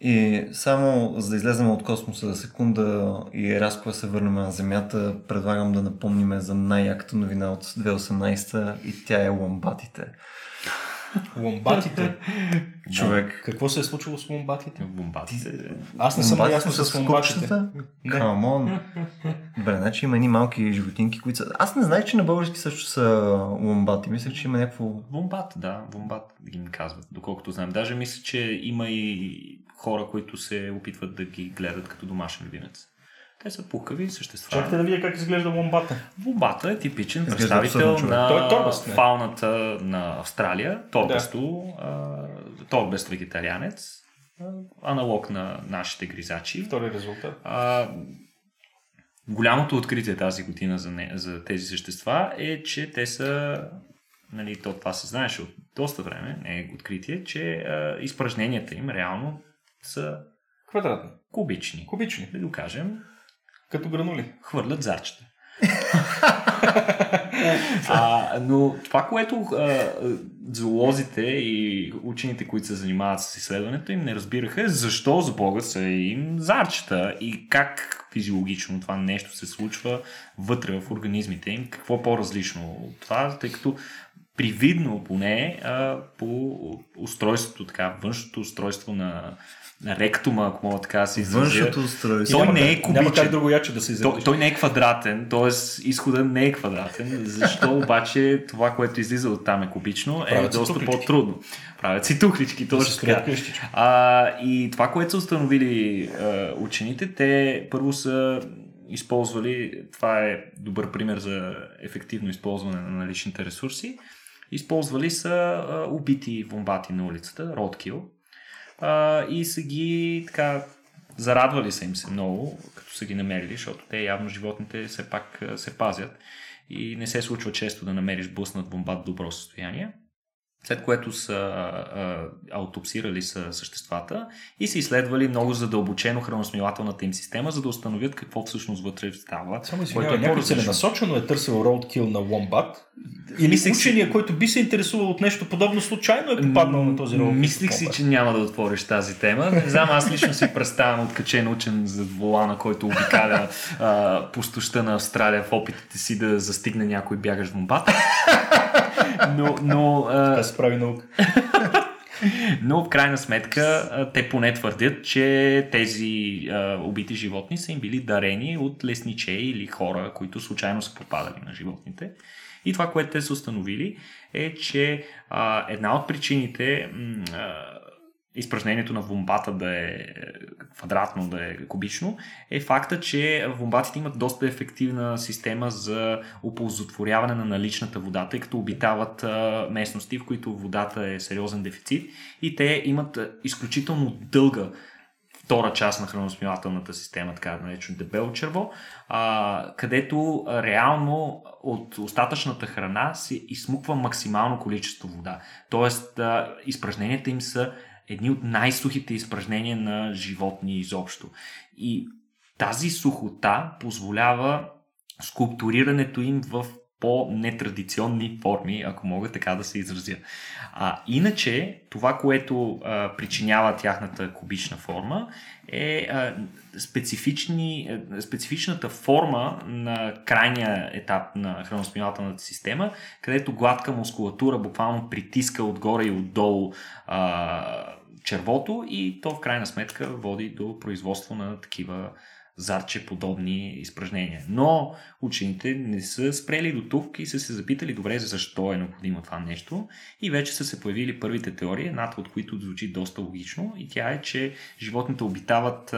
И само за да излезем от космоса за секунда и разкова се върнем на Земята, предлагам да напомним за най-яката новина от 2018 и тя е ламбатите. Ломбатите. Човек. Какво се е случило с ломбатите? Ломбатите. Аз не съм наясно с ломбатите. Камон. Бре, значи има едни малки животинки, които са... Аз не знаех, че на български също са ломбати. Мисля, че има някакво... Вомбат, да. Вомбат ги казват, доколкото знам. Даже мисля, че има и хора, които се опитват да ги гледат като домашен любимец. Те са пухави същества. Чакайте да видя как изглежда ломбата. Ломбата е типичен изглежда представител на Той е торбест, фауната на Австралия. Торбесто, да. торбест вегетарианец, аналог на нашите гризачи. Втори резултат. А, голямото откритие тази година за, не, за тези същества е, че те са нали, то това се знаеше от доста време, не е откритие, че а, изпражненията им реално са квадратни. Кубични. Кубични. Да го кажем. Като гранули. Хвърлят зарчета. а, но това, което а, зоолозите и учените, които се занимават с изследването им, не разбираха е защо за Бога са им зарчета и как физиологично това нещо се случва вътре в организмите им, какво по-различно от това, тъй като привидно поне а, по устройството, така, външното устройство на ректума, ако мога така да се изразя. Външното устройство. Той не е кубичен. Няма как другояче да се изрази. Той, той не е квадратен, т.е. изходът не е квадратен. Защо обаче това, което излиза от там е кубично, е Правят доста тухлички. по-трудно. Правят си тухлички, точно така. А, и това, което са установили а, учените, те първо са използвали, това е добър пример за ефективно използване на наличните ресурси, използвали са а, убити вомбати на улицата, roadkill, а, и са ги така зарадвали са им се много, като са ги намерили, защото те явно животните все пак се пазят и не се случва често да намериш блъснат бомбат в добро състояние. След което са а, аутопсирали са съществата и са изследвали много задълбочено храносмилателната им система, за да установят какво всъщност вътре става. Само извинявай, е някой целенасочено е търсил роудкил на Wombat или Мислих учения, си... който би се интересувал от нещо подобно, случайно е попаднал на този роудкил. Мислих си, че няма да отвориш тази тема. Не знам, аз лично си представям откачен учен за волана, който обикаля пустоща на Австралия в опитите си да застигне някой бягащ вомбат. Но, но, така се прави наука. Но в крайна сметка те поне твърдят, че тези а, убити животни са им били дарени от лесниче или хора, които случайно са попадали на животните. И това, което те са установили е, че а, една от причините а, изпражнението на вомбата да е квадратно, да е кубично, е факта, че вомбатите имат доста ефективна система за оползотворяване на наличната вода, тъй като обитават местности, в които водата е сериозен дефицит и те имат изключително дълга втора част на храносмилателната система, така наречено дебело черво, а, където реално от остатъчната храна се измуква максимално количество вода. Тоест, а, изпражненията им са едни от най-сухите изпражнения на животни изобщо. И тази сухота позволява скулптурирането им в по-нетрадиционни форми, ако мога така да се изразя. А, иначе, това, което а, причинява тяхната кубична форма, е а, специфични, а, специфичната форма на крайния етап на храносмилателната система, където гладка мускулатура буквално притиска отгоре и отдолу а, червото и то в крайна сметка води до производство на такива зарче подобни изпражнения. Но учените не са спрели до тук и са се запитали добре защо е необходимо това нещо и вече са се появили първите теории, едната от които звучи доста логично и тя е, че животните обитават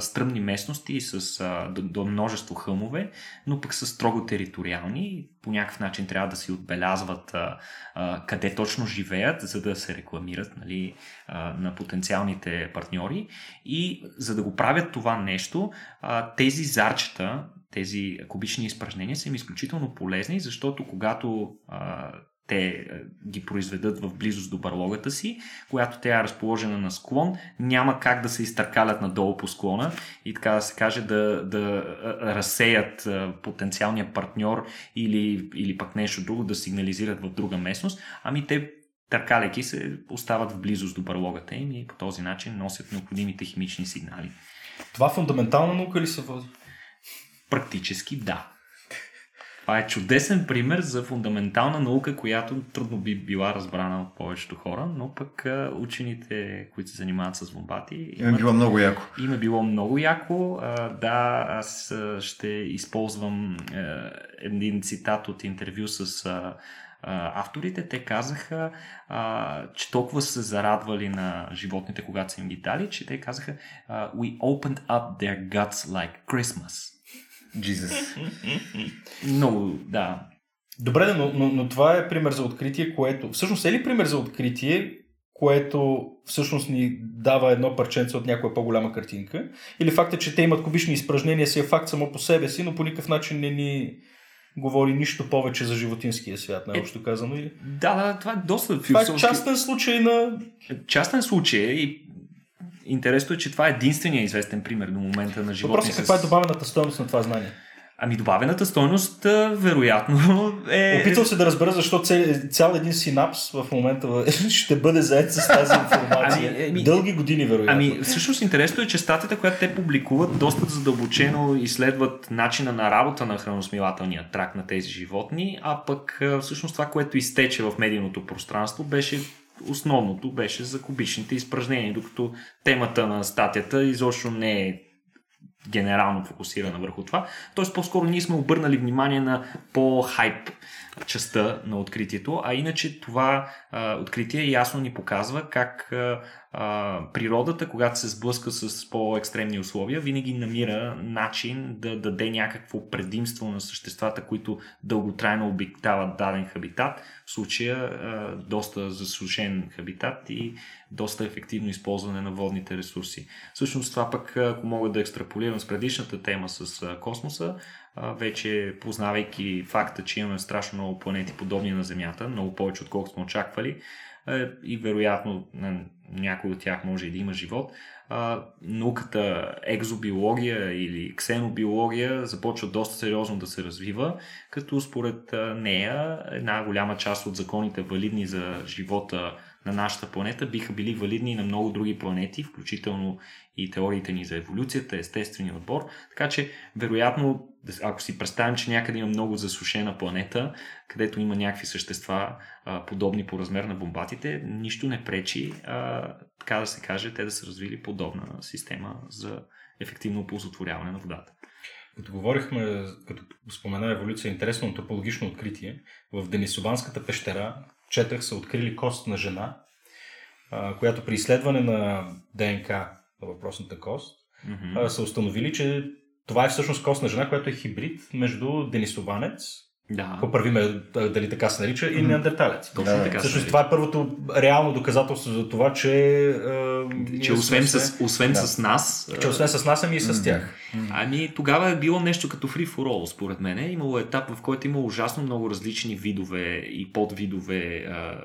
стръмни местности с а, до, до множество хълмове, но пък са строго териториални. По някакъв начин трябва да си отбелязват а, а, къде точно живеят, за да се рекламират нали, а, на потенциалните партньори. И за да го правят това нещо, а, тези зарчета, тези кубични изпражнения са им изключително полезни, защото когато а, те е, ги произведат в близост до барлогата си, която тя е разположена на склон, няма как да се изтъркалят надолу по склона и така да се каже да, да разсеят потенциалния партньор или, или пък нещо друго, да сигнализират в друга местност, ами те търкаляйки се остават в близост до барлогата им и по този начин носят необходимите химични сигнали. Това фундаментална наука ли се води? Практически да. Това е чудесен пример за фундаментална наука, която трудно би била разбрана от повечето хора, но пък учените, които се занимават с вомбати... Има било много яко. Има било много яко. Да, аз ще използвам един цитат от интервю с авторите, те казаха, а, че толкова са зарадвали на животните, когато са им ги дали, че те казаха We opened up their guts like Christmas. Jesus. Много, да. Добре, но, но, но това е пример за откритие, което... Всъщност е ли пример за откритие, което всъщност ни дава едно парченце от някоя по-голяма картинка? Или факта, че те имат кубични изпражнения си е факт само по себе си, но по никакъв начин не ни говори нищо повече за животинския свят, най-общо казано. Да, да, това е доста Това е частен случай на... Частен случай и Интересно е, че това е единствения известен пример до момента на живота. Въпросът е каква е добавената стоеност на това знание? Ами добавената стойност, вероятно е... Опитвам се да разбера защо цял, цял един синапс в момента ще бъде заед с тази информация. Ами, ами, Дълги години, вероятно. Ами, всъщност интересно е, че статията, която те публикуват, доста задълбочено изследват начина на работа на храносмилателния трак на тези животни, а пък всъщност това, което изтече в медийното пространство, беше основното беше за кубичните изпражнения, докато темата на статията изобщо не е генерално фокусирана върху това. Тоест по-скоро ние сме обърнали внимание на по-хайп частта на откритието, а иначе това а, откритие ясно ни показва как а, а, природата, когато се сблъска с по-екстремни условия, винаги намира начин да даде някакво предимство на съществата, които дълготрайно обитават даден хабитат, в случая а, доста засушен хабитат и доста ефективно използване на водните ресурси. Всъщност това пък, ако мога да екстраполирам с предишната тема с космоса, вече познавайки факта, че имаме страшно много планети подобни на Земята, много повече отколкото сме очаквали, и вероятно на някой от тях може и да има живот, науката екзобиология или ксенобиология започва доста сериозно да се развива, като според нея една голяма част от законите валидни за живота на нашата планета биха били валидни на много други планети, включително и теориите ни за еволюцията, естествения отбор. Така че, вероятно, ако си представим, че някъде има много засушена планета, където има някакви същества, подобни по размер на бомбатите, нищо не пречи, така да се каже, те да са развили подобна система за ефективно оползотворяване на водата. Като говорихме, като спомена еволюция, интересно антропологично откритие, в Денисованската пещера четах са открили кост на жена, а, която при изследване на ДНК на въпросната кост mm-hmm. а, са установили, че това е всъщност кост на жена, която е хибрид между денисованец, да. Поправиме дали така се нарича, и неандерталец. Точно да, така. Всъщност това е първото реално доказателство за това, че. че освен, с, освен да. с нас. Че освен с нас, ами и с тях. Ами тогава е било нещо като free for all, според мен. Имало етап, в който има ужасно много различни видове и подвидове а,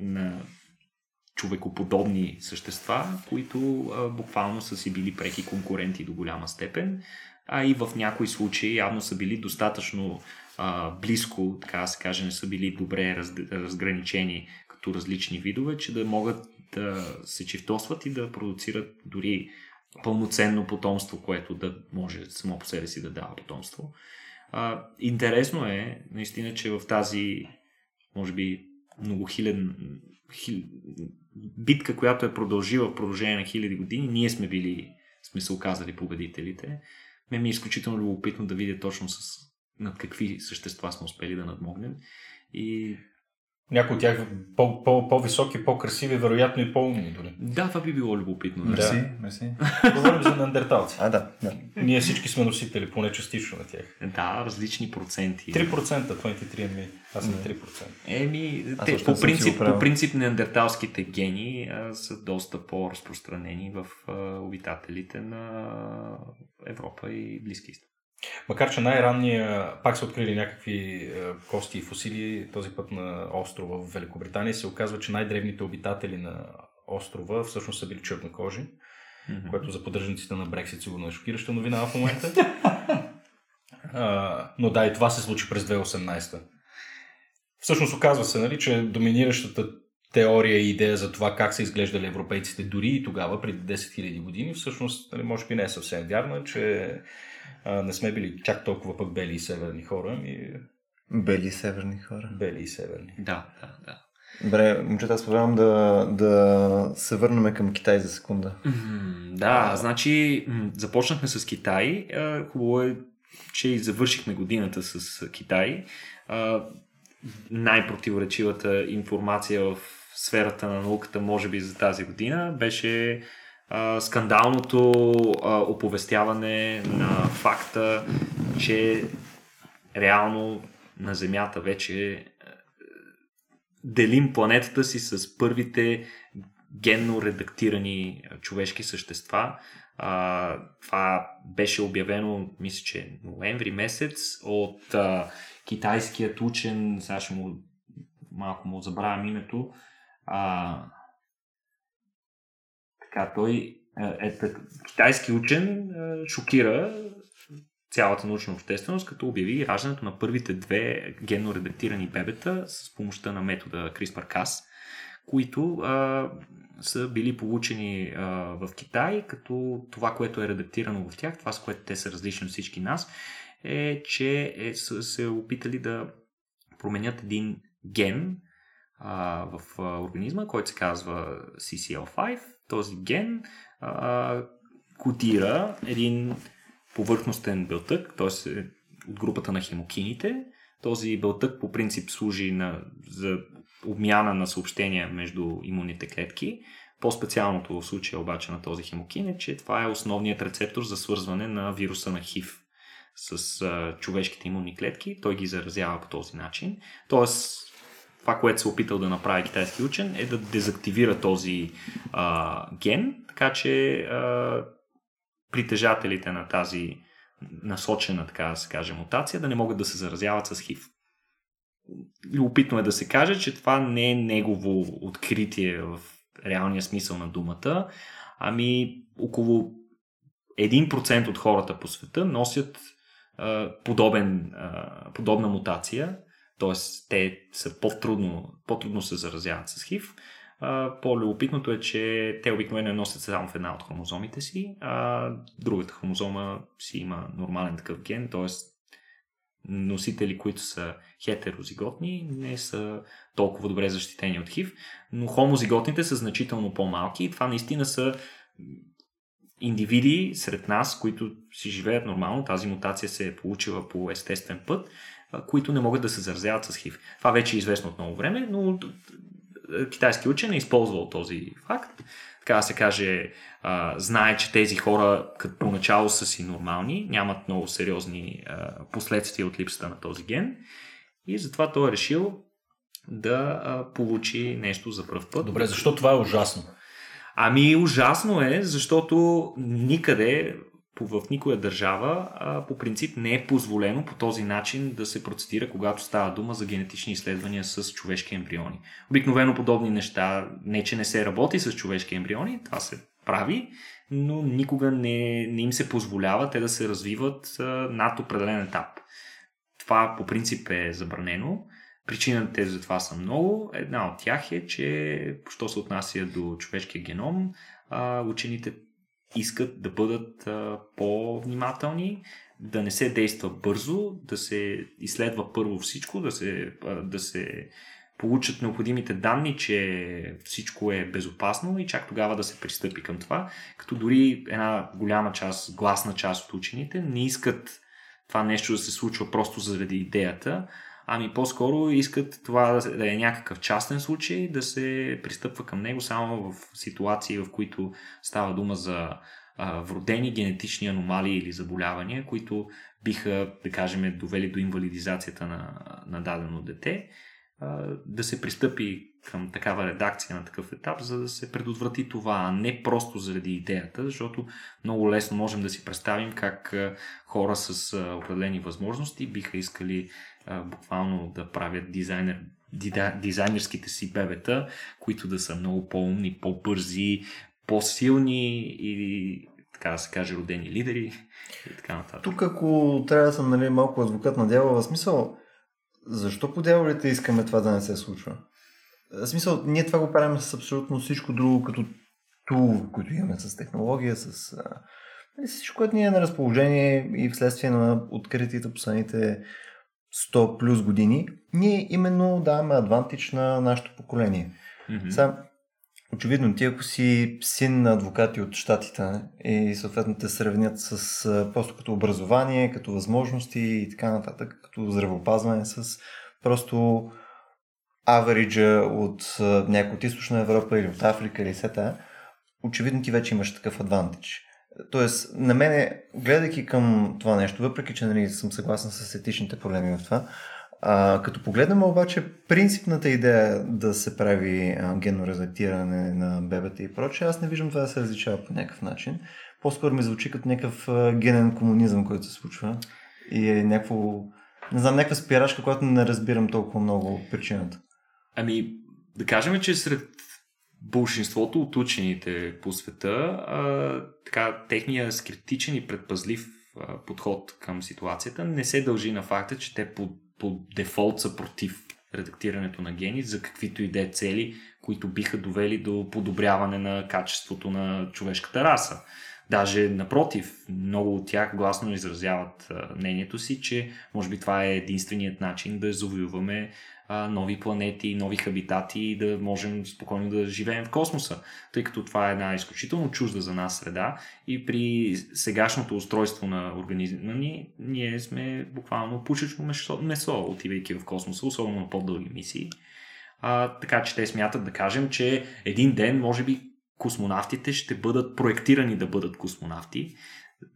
на човекоподобни същества, които а, буквално са си били преки конкуренти до голяма степен, а и в някои случаи явно са били достатъчно а, близко, така да се каже, не са били добре раз, разграничени като различни видове, че да могат да се чифтосват и да продуцират дори пълноценно потомство, което да може само по себе си да дава потомство. А, интересно е, наистина, че в тази, може би, многохиляден хил... битка, която е продължила в продължение на хиляди години, ние сме били, сме се оказали победителите. Ме ми е изключително любопитно да видя точно с над какви същества сме успели да надмогнем. И някои от тях по, по, по-високи, по-красиви, вероятно и по-умни дори. Да, това би било любопитно. Мерси, да. мерси. Говорим за неандерталци. А, да, да. Ние всички сме носители, поне частично на тях. Да, различни проценти. 3%, 23 ми. Аз съм 3%. Еми, те, по, принцип, по принцип неандерталските гени а, са доста по-разпространени в а, обитателите на Европа и Близки изток. Макар, че най-ранния, пак са открили някакви е, кости и фусили, този път на острова в Великобритания, се оказва, че най-древните обитатели на острова всъщност са били чернокожи, mm-hmm. което за поддръжниците на Брексит сигурно е шокираща новина в момента. а, но да, и това се случи през 2018. Всъщност оказва се, нали, че доминиращата теория и идея за това как са изглеждали европейците дори и тогава, преди 10 000 години, всъщност, нали, може би не е съвсем вярна, че а, не сме били чак толкова пък бели и северни хора. Ми... Бели и северни хора. Бели и северни. Да, да, да. Добре, момчета, аз предлагам да, да се върнем към Китай за секунда. Да, а... значи започнахме с Китай. Хубаво е, че и завършихме годината с Китай. Най-противоречивата информация в сферата на науката, може би за тази година, беше скандалното а, оповестяване на факта, че реално на Земята вече делим планетата си с първите генно редактирани човешки същества. А, това беше обявено, мисля, че ноември месец от а, китайският учен, сега ще му малко му забравям името, а, така, той е, е китайски учен, е, шокира цялата научна общественост, като обяви раждането на първите две генно редактирани бебета с помощта на метода CRISPR-Cas, които а, са били получени а, в Китай, като това, което е редактирано в тях, това с което те са различни от всички нас, е, че е, са се опитали да променят един ген а, в а, организма, който се казва CCL5 този ген а, кодира един повърхностен белтък, т.е. от групата на хемокините. Този белтък по принцип служи на, за обмяна на съобщения между имунните клетки. По-специалното в случая обаче на този хемокин е, че това е основният рецептор за свързване на вируса на ХИВ с а, човешките имунни клетки. Той ги заразява по този начин. Тоест, това, което се е опитал да направи китайски учен, е да дезактивира този а, ген, така че а, притежателите на тази насочена, така да се каже, мутация, да не могат да се заразяват с хив. Любопитно е да се каже, че това не е негово откритие в реалния смисъл на думата, ами около 1% от хората по света носят а, подобен, а, подобна мутация, т.е. те са по-трудно, по-трудно се заразяват с хив. по-любопитното е, че те обикновено носят само в една от хромозомите си, а другата хромозома си има нормален такъв ген, т.е. носители, които са хетерозиготни, не са толкова добре защитени от хив, но хомозиготните са значително по-малки и това наистина са индивиди сред нас, които си живеят нормално, тази мутация се е получила по естествен път, които не могат да се заразяват с хив. Това вече е известно от много време, но китайски учен е използвал този факт. Така да се каже, знае, че тези хора като поначало са си нормални, нямат много сериозни последствия от липсата на този ген и затова той е решил да получи нещо за първ път. Добре, защо това е ужасно? Ами ужасно е, защото никъде в никоя държава по принцип не е позволено по този начин да се процедира, когато става дума за генетични изследвания с човешки ембриони. Обикновено подобни неща, не че не се работи с човешки ембриони, това се прави, но никога не, не им се позволява те да се развиват над определен етап. Това по принцип е забранено. Причината за това са много. Една от тях е, че, що се отнася до човешкия геном, учените искат да бъдат по-внимателни, да не се действа бързо, да се изследва първо всичко, да се, да се получат необходимите данни, че всичко е безопасно и чак тогава да се пристъпи към това, като дори една голяма част, гласна част от учените не искат това нещо да се случва просто заради идеята, ами по-скоро искат това да е някакъв частен случай, да се пристъпва към него само в ситуации, в които става дума за вродени генетични аномалии или заболявания, които биха, да кажем, довели до инвалидизацията на, на дадено дете, да се пристъпи към такава редакция на такъв етап, за да се предотврати това, а не просто заради идеята, защото много лесно можем да си представим как хора с определени възможности биха искали буквално да правят дизайнер, дизайнерските си бебета, които да са много по-умни, по-бързи, по-силни и така да се каже родени лидери и така нататък. Тук ако трябва да съм нали, малко адвокат на дявола, в смисъл, защо по дяволите искаме това да не се случва? В смисъл, ние това го правим с абсолютно всичко друго, като тул, които имаме с технология, с нали, всичко, което ни е на разположение и вследствие на откритите последните 100 плюс години, ние именно даваме адвантич на нашето поколение. Mm-hmm. Сега, очевидно, ти ако си син на адвокати от щатите и съответно те сравнят с просто като образование, като възможности и така нататък, като здравеопазване с просто авариджа от някой от източна Европа или от Африка или сета, очевидно ти вече имаш такъв адвантич. Тоест, на мене, гледайки към това нещо, въпреки че нали, съм съгласен с етичните проблеми в това, а, като погледнем обаче принципната идея да се прави а, на бебета и прочее, аз не виждам това да се различава по някакъв начин. По-скоро ми звучи като някакъв а, генен комунизъм, който се случва и е някакво, не знам, някаква спирачка, която не разбирам толкова много причината. Ами, да кажем, че сред большинството от учените по света, а, така, техния скептичен и предпазлив а, подход към ситуацията не се дължи на факта, че те по, по дефолт са против редактирането на гени за каквито и да е цели, които биха довели до подобряване на качеството на човешката раса. Даже напротив, много от тях гласно изразяват мнението си, че може би това е единственият начин да завоюваме нови планети, нови хабитати и да можем спокойно да живеем в космоса, тъй като това е една изключително чужда за нас среда и при сегашното устройство на организма ни, ние сме буквално пушечно месо, месо отивайки в космоса, особено на по-дълги мисии. А, така че те смятат да кажем, че един ден може би космонавтите ще бъдат проектирани да бъдат космонавти,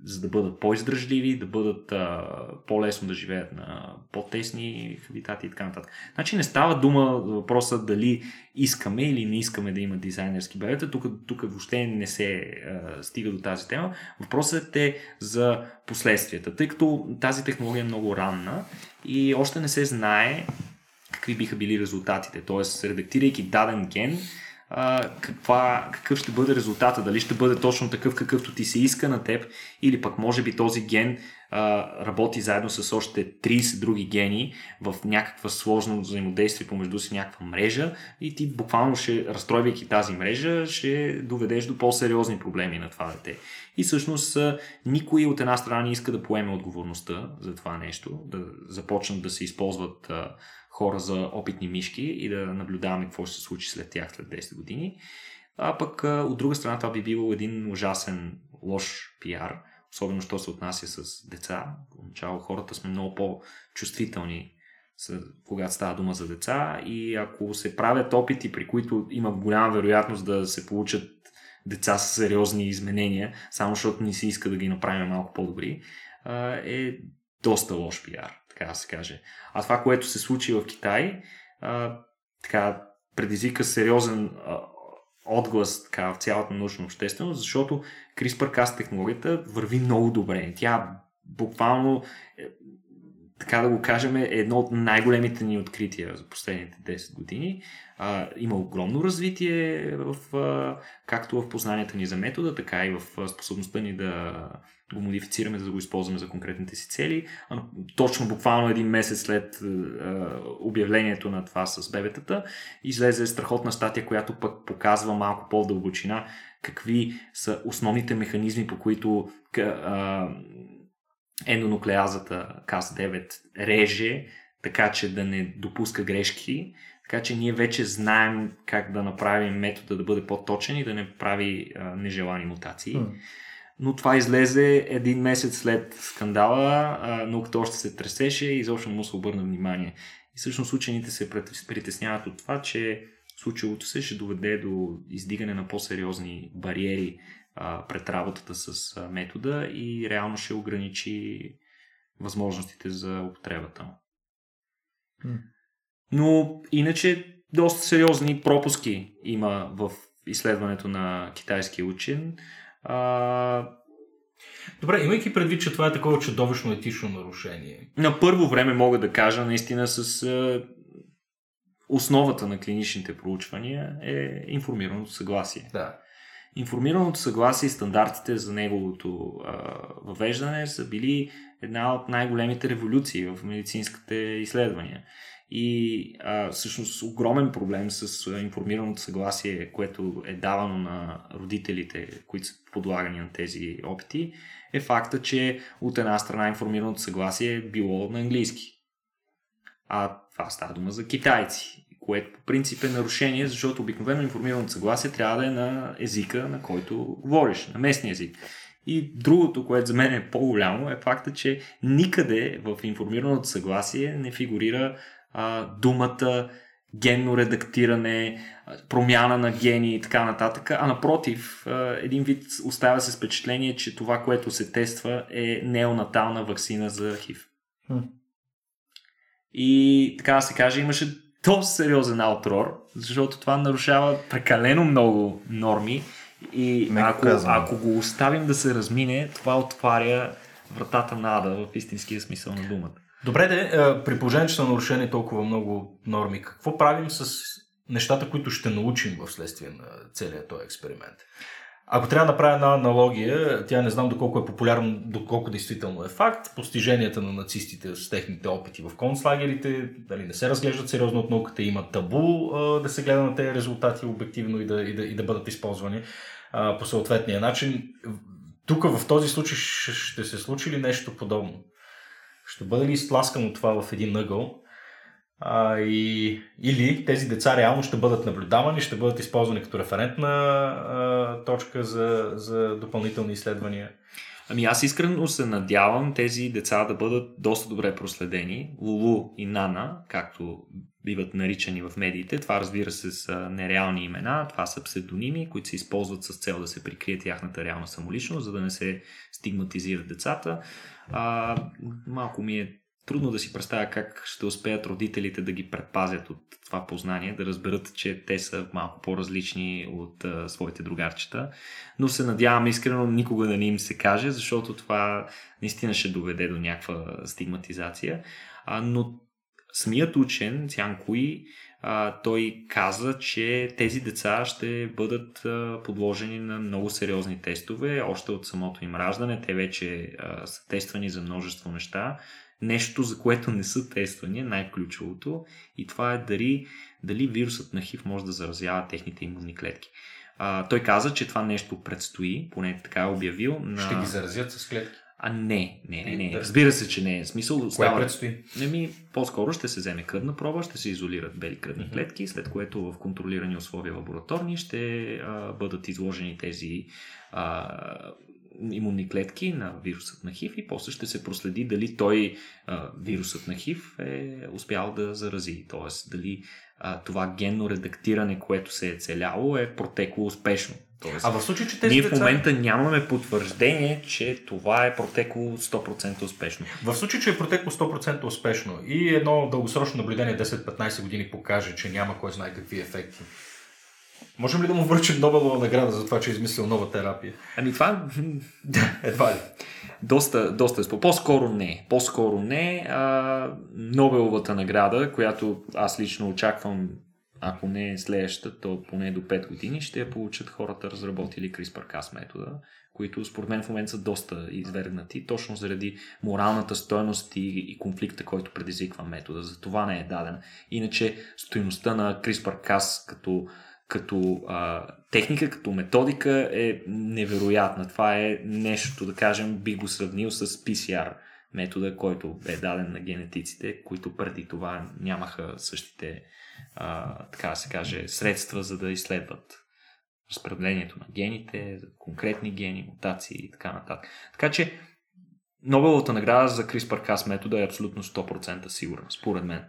за да бъдат по-издръжливи, да бъдат а, по-лесно да живеят на по-тесни хабитати и така нататък. Значи не става дума въпроса дали искаме или не искаме да има дизайнерски бебета. Тук, тук въобще не се а, стига до тази тема. Въпросът е за последствията, тъй като тази технология е много ранна и още не се знае какви биха били резултатите. Тоест, редактирайки даден ген, а, каква, какъв ще бъде резултата. Дали ще бъде точно такъв, какъвто ти се иска на теб, или пък може би този ген а, работи заедно с още 30 други гени в някаква сложно взаимодействие помежду си, някаква мрежа и ти буквално ще, разстройвайки тази мрежа, ще доведеш до по-сериозни проблеми на това дете. И всъщност никой от една страна не иска да поеме отговорността за това нещо, да започнат да се използват хора за опитни мишки и да наблюдаваме какво ще се случи след тях след 10 години. А пък от друга страна това би било един ужасен лош пиар, особено що се отнася с деца. Поначало хората сме много по-чувствителни когато става дума за деца и ако се правят опити, при които има голяма вероятност да се получат деца с сериозни изменения, само защото ни се иска да ги направим малко по-добри, е доста лош пиар така да се каже. А това, което се случи в Китай, а, така, предизвика сериозен а, отглас така, в цялата научна общественост, защото CRISPR-Cas технологията върви много добре. Тя буквално, е, така да го кажем, е едно от най-големите ни открития за последните 10 години. А, има огромно развитие в, а, както в познанията ни за метода, така и в способността ни да го модифицираме, за да го използваме за конкретните си цели. А, точно буквално един месец след а, обявлението на това с бебетата, излезе страхотна статия, която пък показва малко по-дълбочина какви са основните механизми, по които а, ендонуклеазата Cas9 реже, така че да не допуска грешки така че ние вече знаем как да направим метода да бъде по-точен и да не прави а, нежелани мутации. Mm. Но това излезе един месец след скандала, а, науката още се тресеше и изобщо не му се обърна внимание. И всъщност учените се притесняват от това, че случилото се ще доведе до издигане на по-сериозни бариери а, пред работата с а, метода и реално ще ограничи възможностите за употребата му. Но иначе доста сериозни пропуски има в изследването на китайския учен. А... Добре, имайки предвид, че това е такова чудовищно етично нарушение. На първо време мога да кажа наистина с а, основата на клиничните проучвания е информираното съгласие. Да. Информираното съгласие и стандартите за неговото а, въвеждане са били една от най-големите революции в медицинските изследвания. И а, всъщност огромен проблем с информираното съгласие, което е давано на родителите, които са подлагани на тези опити, е факта, че от една страна информираното съгласие е било на английски. А това става дума за китайци, което по принцип е нарушение, защото обикновено информираното съгласие трябва да е на езика, на който говориш, на местния език. И другото, което за мен е по-голямо, е факта, че никъде в информираното съгласие не фигурира а, думата генно редактиране, промяна на гени и така нататък, а напротив, един вид оставя се впечатление, че това, което се тества е неонатална вакцина за ХИВ. Хм. И така да се каже, имаше доста сериозен аутрор, защото това нарушава прекалено много норми и ако, ако го оставим да се размине, това отваря вратата на ада в истинския смисъл на думата. Добре, де, е, при положение, че са нарушени толкова много норми, какво правим с нещата, които ще научим в следствие на целият този експеримент? Ако трябва да направя една аналогия, тя не знам доколко е популярно, доколко действително е факт, постиженията на нацистите с техните опити в концлагерите дали не се разглеждат сериозно от науката, има табу да се гледа на тези резултати обективно и да, и да, и да бъдат използвани по съответния начин. Тук в този случай ще се случи ли нещо подобно? Ще бъде ли изтласкано това в един ъгъл? А, и, или тези деца реално ще бъдат наблюдавани, ще бъдат използвани като референтна а, точка за, за допълнителни изследвания. Ами аз искрено се надявам тези деца да бъдат доста добре проследени. Лулу и Нана, както биват наричани в медиите. Това разбира се са нереални имена, това са псевдоними, които се използват с цел да се прикрие тяхната реална самоличност, за да не се стигматизират децата. А, малко ми е трудно да си представя как ще успеят родителите да ги предпазят от това познание, да разберат, че те са малко по-различни от а, своите другарчета. Но се надявам искрено никога да не им се каже, защото това наистина ще доведе до някаква стигматизация. А, но самият учен, Цян Куи, а, той каза, че тези деца ще бъдат а, подложени на много сериозни тестове, още от самото им раждане. Те вече а, са тествани за множество неща. Нещо, за което не са тествани, най-ключовото. И това е дали, дали вирусът на ХИВ може да заразява техните имунни клетки. А, той каза, че това нещо предстои, поне така е обявил. На... Ще ги заразят с клетки. А не, не, не, не. Разбира се, че не е. Смисъл, Кое става... предстои? Не ми, по-скоро ще се вземе кръвна проба, ще се изолират бели кръвни Мгм. клетки, след което в контролирани условия лабораторни ще а, бъдат изложени тези а, имунни клетки на вирусът на ХИВ и после ще се проследи дали той, вирусът на ХИВ, е успял да зарази. Тоест, дали това генно редактиране, което се е целяло, е протекло успешно. Тоест, А в случай, че тези ние деца... в момента нямаме потвърждение, че това е протекло 100% успешно. В случай, че е протекло 100% успешно и едно дългосрочно наблюдение 10-15 години покаже, че няма кой знае какви ефекти, можем ли да му връчим Нобелова награда за това, че е измислил нова терапия? Ами това Едва ли. доста, доста е спо. По-скоро не. По-скоро не. А, Нобеловата награда, която аз лично очаквам, ако не е следващата, то поне до 5 години, ще я получат хората, разработили CRISPR-Cas метода, които според мен в момента са доста извергнати, точно заради моралната стойност и, и конфликта, който предизвиква метода. За това не е дадена. Иначе стоеността на CRISPR-Cas като като а, техника, като методика е невероятна. Това е нещо, да кажем, би го сравнил с PCR метода, който бе даден на генетиците, които преди това нямаха същите, а, така да се каже, средства за да изследват разпределението на гените, конкретни гени, мутации и така нататък. Така че Нобеловата награда за CRISPR-Cas метода е абсолютно 100% сигурна, според мен.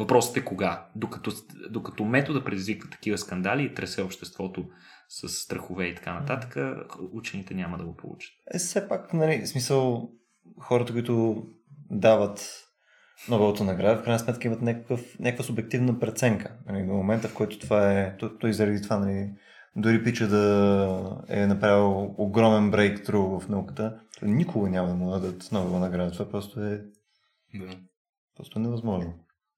Въпросът е кога. Докато, докато метода предизвиква такива скандали и тресе обществото с страхове и така нататък, учените няма да го получат. Е, все пак, нали, в смисъл, хората, които дават Нобелата награда, в крайна сметка имат някакъв, някаква субективна преценка. Нали, до момента, в който това е, той, той заради това, нали, дори пича да е направил огромен брейктру в науката, никога няма да му дадат Нобелова награда. Това просто е, Да. просто е невъзможно.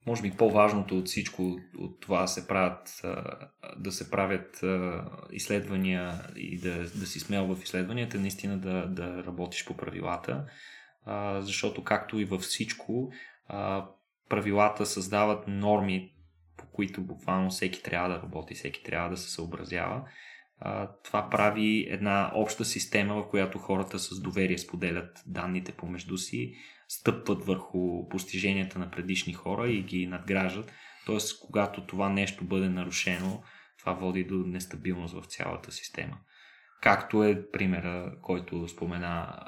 Може би по-важното от всичко от това да се правят, да се правят изследвания и да, да си смел в изследванията, наистина да, да работиш по правилата, защото както и във всичко, правилата създават норми, по които буквално всеки трябва да работи, всеки трябва да се съобразява. Това прави една обща система, в която хората с доверие споделят данните помежду си, стъпват върху постиженията на предишни хора и ги надграждат. Тоест, когато това нещо бъде нарушено, това води до нестабилност в цялата система. Както е примера, който спомена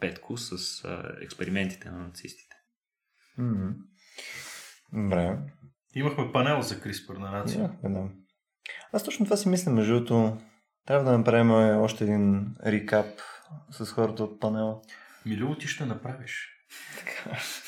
Петко с експериментите на нацистите. Добре. Имахме панел за CRISPR на нация. Имахме, да. Аз точно това си мисля, между другото. Трябва да направим още един рекап с хората от панела. Милю, ти ще направиш.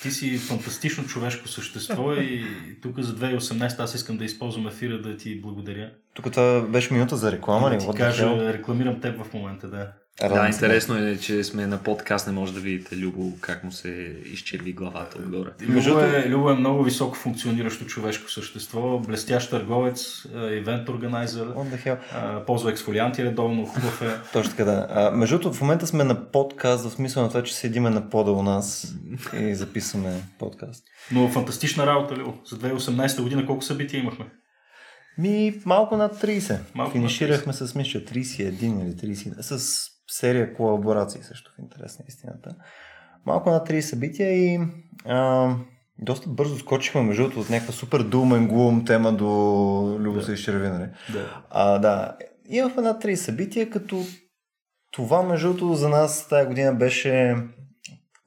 Ти си фантастично човешко същество и тук за 2018 аз искам да използвам ефира да ти благодаря. Тук това беше минута за реклама да ти кажа, рекламирам теб в момента, да. Да, интересно е, че сме на подкаст, не може да видите Любо как му се изчерви главата отгоре. Любо е, Любо е много високо функциониращо човешко същество, блестящ търговец, ивент органайзер, ползва ексфолианти редовно, хубав е. Точно така, да. Между другото, в момента сме на подкаст, в смисъл на това, че седиме на пода у нас и записваме подкаст. Но фантастична работа, Любо. За 2018 година колко събития имахме? Ми, малко над 30. Малко Финиширахме с, мисля, 31 или 30. С серия колаборации също в интерес на истината. Малко над 30 събития и а, доста бързо скочихме, между другото, от някаква супер and gloom тема до Любо Да. се изчерви, нали? Да. А, да, имахме над 30 събития, като това, между другото, за нас тази година беше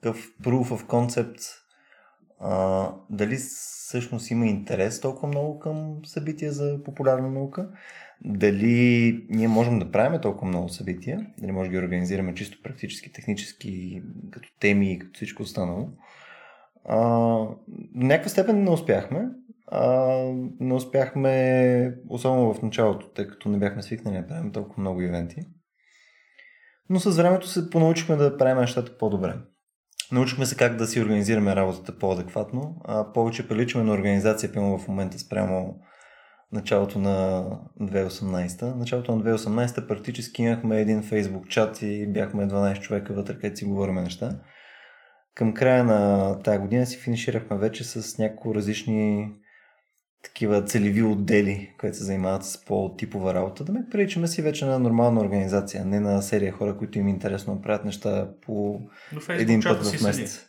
такъв proof of concept. А, дали всъщност има интерес толкова много към събития за популярна наука? Дали ние можем да правим толкова много събития? Дали може да ги организираме чисто практически, технически, като теми и като всичко останало? До някаква степен не успяхме. А, не успяхме, особено в началото, тъй като не бяхме свикнали да правим толкова много ивенти. Но с времето се понаучихме да правим нещата по-добре. Научихме се как да си организираме работата по-адекватно. А, повече приличаме на организация, пълно в момента спрямо началото на 2018. Началото на 2018 практически имахме един фейсбук чат и бяхме 12 човека вътре, където си говорим неща. Към края на тази година си финиширахме вече с няколко различни такива целеви отдели, които се занимават с по-типова работа, да ме приличаме си вече на нормална организация, не на серия хора, които им е интересно да правят неща по един път в месец.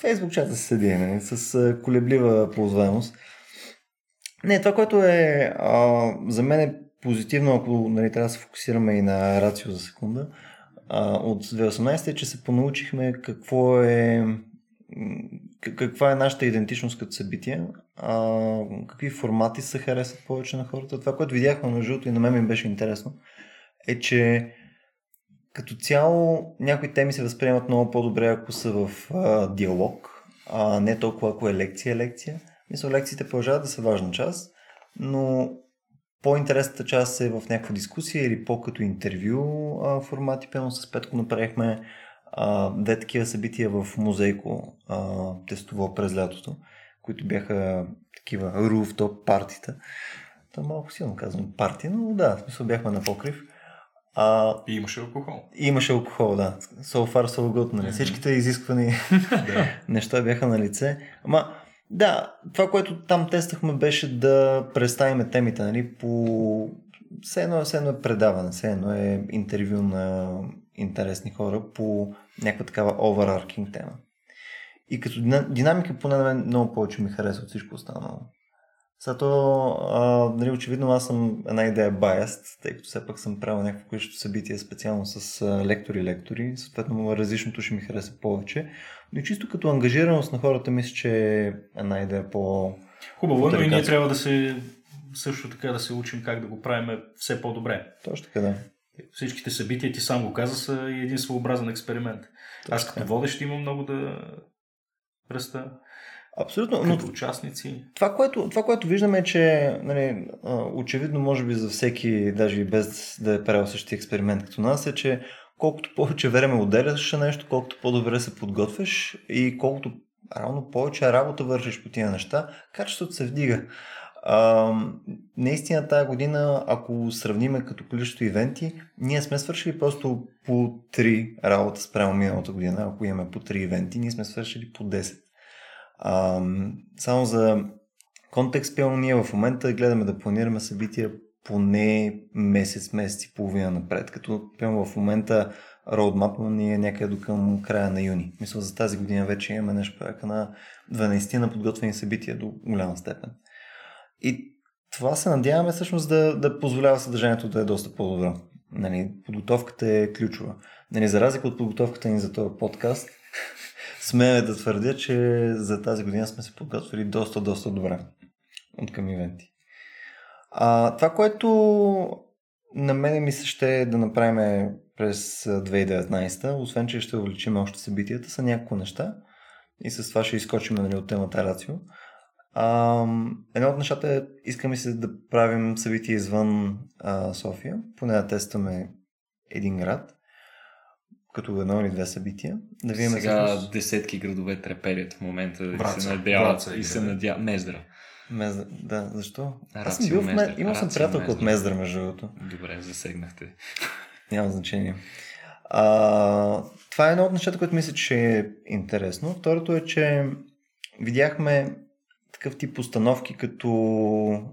Фейсбук чата се седи, не? с колеблива ползваемост. Не, това, което е а, за мен е позитивно, ако нали, трябва да се фокусираме и на рацио за секунда, а, от 2018 е, че се понаучихме какво е каква е нашата идентичност като събитие, а, какви формати се харесват повече на хората. Това, което видяхме между и на мен ми беше интересно, е, че като цяло някои теми се възприемат много по-добре, ако са в а, диалог, а не толкова ако е лекция, лекция. Мисля, лекциите продължават да са важна част, но по-интересната част е в някаква дискусия или по-като интервю а, формати. Пълно с Петко направихме а, две такива събития в музейко а, тестово през лятото, които бяха такива rooftop партита. Това малко силно казвам парти, но да, в смисъл бяхме на покрив. А, и имаше алкохол. И имаше алкохол, да. So far, so good. Нали? Mm-hmm. Всичките изисквани неща бяха на лице. Ама, да, това, което там тестахме беше да представим темите, нали, по... Все едно, все едно е предаване, все едно е интервю на интересни хора по някаква такава overarching тема. И като динамика поне на мен много повече ми харесва от всичко останало. Зато, нали, очевидно аз съм една идея biased, тъй като все пак съм правил някакво количество събитие специално с лектори-лектори, съответно различното ще ми хареса повече. Но и чисто като ангажираност на хората мисля, че е една идея по... Хубаво, но и ние трябва да се също така да се учим как да го правим все по-добре. Точно така, да. Всичките събития, ти сам го каза, са и един своеобразен експеримент. Точно Аз като водещ имам много да ръста. Абсолютно. Като но участници. Това което, това, което виждаме е, че нали, очевидно, може би за всеки, даже и без да е правил същия експеримент като нас, е, че колкото повече време отделяш нещо, колкото по-добре се подготвяш и колкото равно повече работа вършиш по тия неща, качеството се вдига. А, наистина тази година, ако сравниме като количество ивенти, ние сме свършили просто по три работа спрямо миналата година. Ако имаме по три ивенти, ние сме свършили по 10. А, само за контекст, пълно ние в момента гледаме да планираме събития поне месец, месец и половина напред, като в момента роудмапа ни е някъде до към края на юни. Мисля, за тази година вече имаме нещо проекта на 12 на подготвени събития до голяма степен. И това се надяваме всъщност да, да позволява съдържанието да е доста по-добро. Нали, подготовката е ключова. Нали, за разлика от подготовката ни за този подкаст, смея да твърдя, че за тази година сме се подготвили доста, доста добре от към ивенти. А, това, което на мен ми се ще е да направим през 2019, освен че ще увеличим още събитията, са няколко неща и с това ще изкочим нали, от темата Рацио. А, едно от нещата е, искаме се да правим събития извън а, София, поне да тестваме един град, като едно или две събития. Да видим Сега всъщност... десетки градове треперят в момента и се надяват. и се надяват. Мездра. Мездра, да, защо? Рацио, Аз съм бил в Мездра. Имал съм приятелка от Мездра, между другото. Добре, засегнахте. Няма значение. А, това е едно от нещата, което мисля, че е интересно. Второто е, че видяхме такъв тип установки, като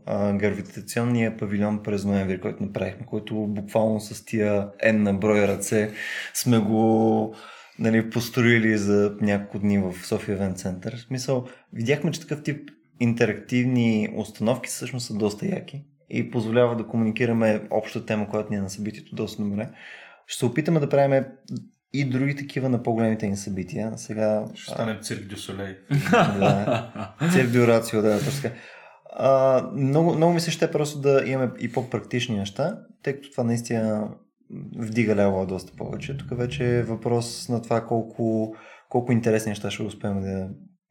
а, гравитационния павилион през ноември, който направихме, който буквално с тия N на брой ръце сме го нали, построили за няколко дни в София Event Center. В смисъл, видяхме, че такъв тип интерактивни установки всъщност са доста яки и позволява да комуникираме обща тема, която ни е на събитието доста добре. Ще се опитаме да правим и други такива на по-големите ни събития. Сега... Ще станем цирк дю солей. Да, цирк дю рацио, да, точно така. А, много, много ми се ще просто да имаме и по-практични неща, тъй като това наистина вдига лева доста повече. Тук вече е въпрос на това колко, колко интересни неща ще успеем да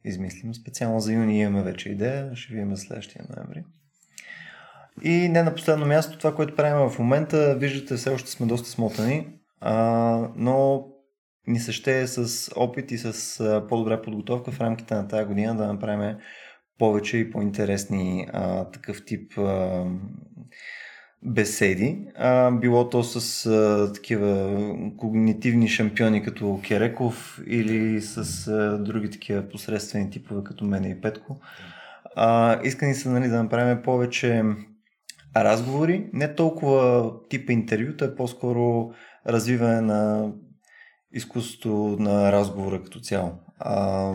измислим. Специално за юни имаме вече идея, ще видим следващия ноември. И не на последно място, това, което правим в момента, виждате, все още сме доста смотани, а, но ни се ще с опит и с а, по-добра подготовка в рамките на тази година да направим повече и по-интересни а, такъв тип а, беседи. А, било то с а, такива когнитивни шампиони като Кереков или с а, други такива посредствени типове като мене и Петко. А, искани се нали, да направим повече разговори, не толкова типа интервюта, е по-скоро развиване на изкуството на разговора като цяло. А,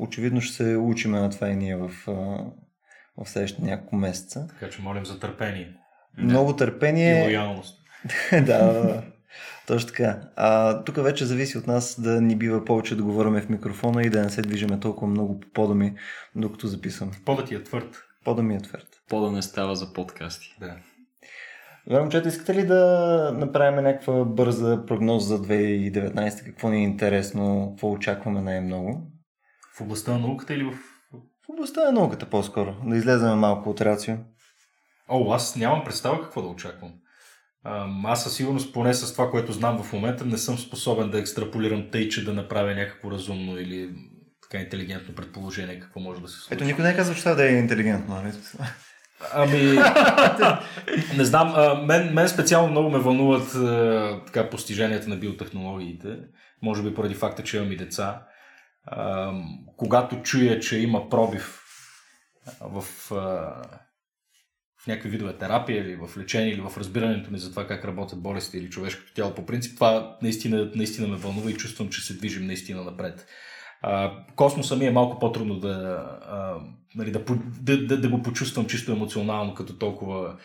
очевидно ще се учим на това и ние в, в следващите няколко месеца. Така че молим за търпение. Много търпение. И лоялност. да, точно така. А, тук вече зависи от нас да ни бива повече да говорим в микрофона и да не се движиме толкова много по пода ми, докато записвам. Подът ти е твърд. Пода ми е твърд. Пода не става за подкасти. Да. Добре, момчета, искате ли да направим някаква бърза прогноза за 2019? Какво ни е интересно? Какво очакваме най-много? В областта на науката или в... В областта на науката по-скоро. Да излезем малко от рацио. О, аз нямам представа какво да очаквам. Аз със сигурност, поне с това, което знам в момента, не съм способен да екстраполирам тъй, че да направя някакво разумно или така интелигентно предположение какво може да се случи. Ето никой не е казал, че това да е интелигентно. Нали? Ами, не знам, а, мен, мен специално много ме вълнуват а, така, постиженията на биотехнологиите, може би поради факта, че имам и деца. А, когато чуя, че има пробив в, а, в някакви видове терапия или в лечение или в разбирането ни за това как работят болести или човешкото тяло по принцип, това наистина, наистина ме вълнува и чувствам, че се движим наистина напред. А, космоса ми е малко по-трудно да, а, нали, да, да, да, да го почувствам чисто емоционално като толкова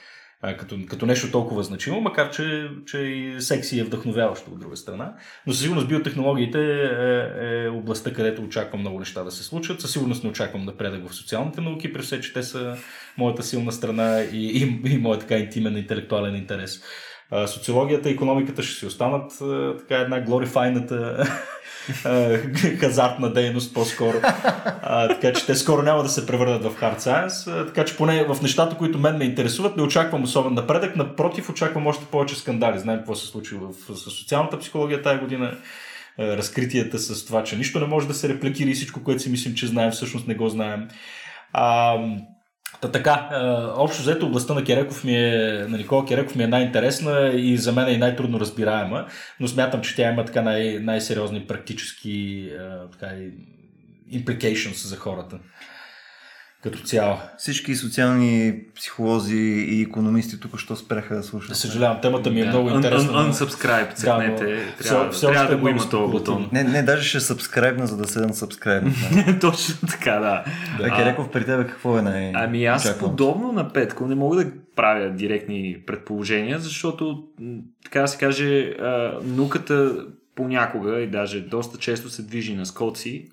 като, като нещо толкова значимо, макар че, че и секси е вдъхновяващо от друга страна. Но със сигурност биотехнологиите е, е областта, където очаквам много неща да се случат. Със сигурност не очаквам напредък в социалните науки, при все, че те са моята силна страна и, и, и моят така интимен интелектуален интерес. Социологията и економиката ще си останат така една глорифайната хазартна дейност по-скоро. А, така че те скоро няма да се превърнат в hard science. А, така че поне в нещата, които мен ме интересуват, не очаквам особен напредък. Напротив, очаквам още повече скандали. Знаем какво се случи в, с социалната психология тази година. Разкритията с това, че нищо не може да се репликира и всичко, което си мислим, че знаем, всъщност не го знаем. А, Та така, общо взето областта на Кереков ми е, на Никола Кереков ми е най-интересна и за мен е най-трудно разбираема, но смятам, че тя има така най- най-сериозни практически така, implications за хората като цяло. Всички социални психолози и економисти тук що спреха да слушат. Съжалявам, темата ми е да. много интересна. Un, unsubscribe, цъкнете. Да, трябва, все, трябва да го има този бутон. Не, не, даже ще сабскрайбна, за да се unsubscribe. Точно така, да. да. Кереков, при тебе какво е най Ами аз очаквам? подобно на Петко не мога да правя директни предположения, защото, така да се каже, науката понякога и даже доста често се движи на скоци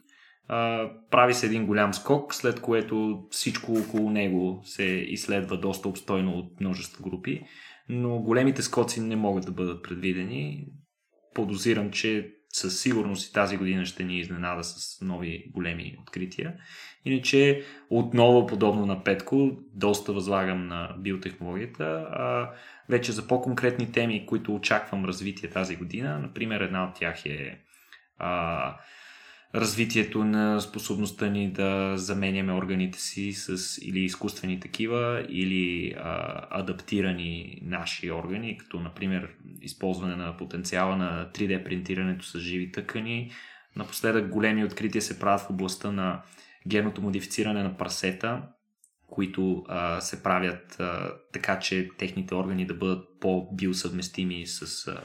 прави се един голям скок, след което всичко около него се изследва доста обстойно от множество групи, но големите скоци не могат да бъдат предвидени. Подозирам, че със сигурност и тази година ще ни изненада с нови големи открития. Иначе, отново подобно на Петко, доста възлагам на биотехнологията. А, вече за по-конкретни теми, които очаквам развитие тази година, например, една от тях е а, развитието на способността ни да заменяме органите си с или изкуствени такива, или а, адаптирани наши органи, като например използване на потенциала на 3D принтирането с живи тъкани. Напоследък големи открития се правят в областта на генното модифициране на прасета, които а, се правят а, така, че техните органи да бъдат по-биосъвместими с а,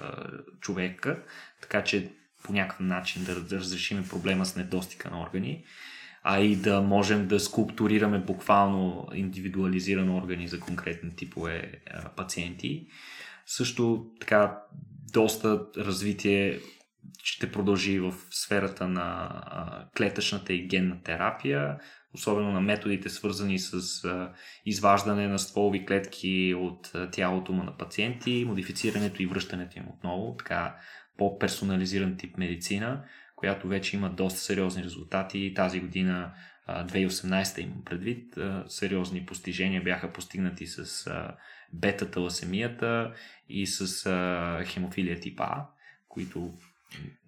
човека, така че по някакъв начин да, разрешим проблема с недостига на органи, а и да можем да скулптурираме буквално индивидуализирано органи за конкретни типове пациенти. Също така доста развитие ще продължи в сферата на клетъчната и генна терапия, особено на методите свързани с изваждане на стволови клетки от тялото му на пациенти, модифицирането и връщането им отново, така по-персонализиран тип медицина, която вече има доста сериозни резултати. Тази година 2018 имам предвид, сериозни постижения бяха постигнати с бета-таласемията и с хемофилия типа А, които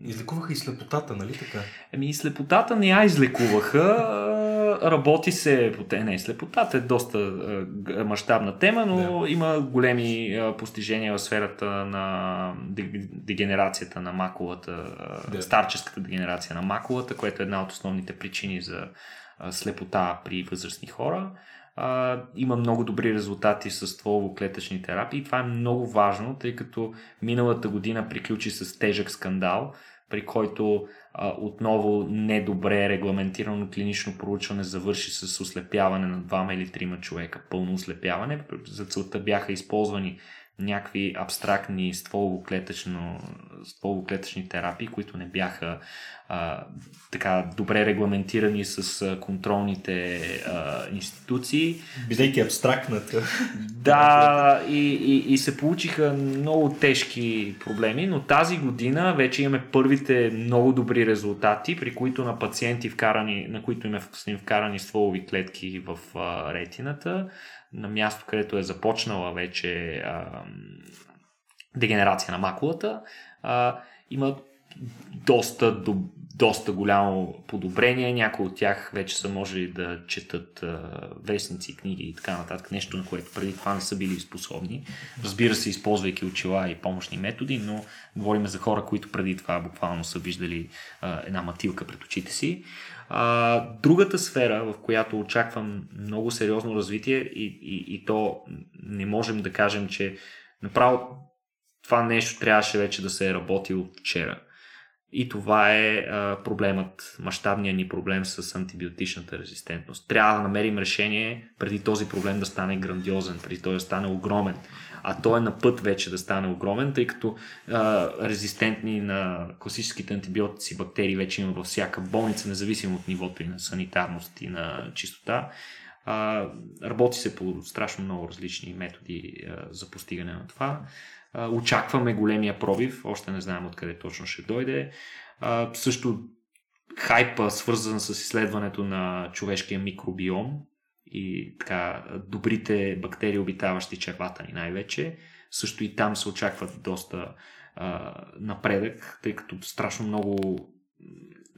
Излекуваха и слепотата, нали така? Ами и слепотата не я излекуваха. Работи се по те. Не, слепотата е доста мащабна тема, но да. има големи постижения в сферата на дегенерацията на макулата, да. старческата дегенерация на макулата, което е една от основните причини за слепота при възрастни хора. А, има много добри резултати с стволово-клетъчни терапии. Това е много важно, тъй като миналата година приключи с тежък скандал, при който а, отново недобре регламентирано клинично проучване завърши с ослепяване на двама или трима човека, пълно ослепяване. За целта бяха използвани някакви абстрактни стволово-клетъчни терапии, които не бяха а, така добре регламентирани с а, контролните а, институции. Бидейки абстрактната. Да, и, и, и се получиха много тежки проблеми, но тази година вече имаме първите много добри резултати, при които на пациенти вкарани, на които им е вкарани стволови клетки в а, ретината, на място, където е започнала вече а, дегенерация на макулата, а, има доста, до, доста голямо подобрение. Някои от тях вече са можели да четат а, вестници, книги и така нататък. Нещо, на което преди това не са били способни. Разбира се, използвайки очила и помощни методи, но говорим за хора, които преди това буквално са виждали а, една матилка пред очите си. А, другата сфера, в която очаквам много сериозно развитие и, и, и то не можем да кажем, че направо това нещо трябваше вече да се е работил вчера. И това е а, проблемът, мащабният ни проблем с антибиотичната резистентност. Трябва да намерим решение преди този проблем да стане грандиозен, преди той да стане огромен а той е на път вече да стане огромен, тъй като а, резистентни на класическите антибиотици бактерии вече има във всяка болница, независимо от нивото и на санитарност и на чистота. А, работи се по страшно много различни методи а, за постигане на това. А, очакваме големия пробив, още не знаем откъде точно ще дойде. А, също хайпа, свързан с изследването на човешкия микробиом, и така, добрите бактерии, обитаващи червата ни най-вече. Също и там се очакват доста а, напредък, тъй като страшно много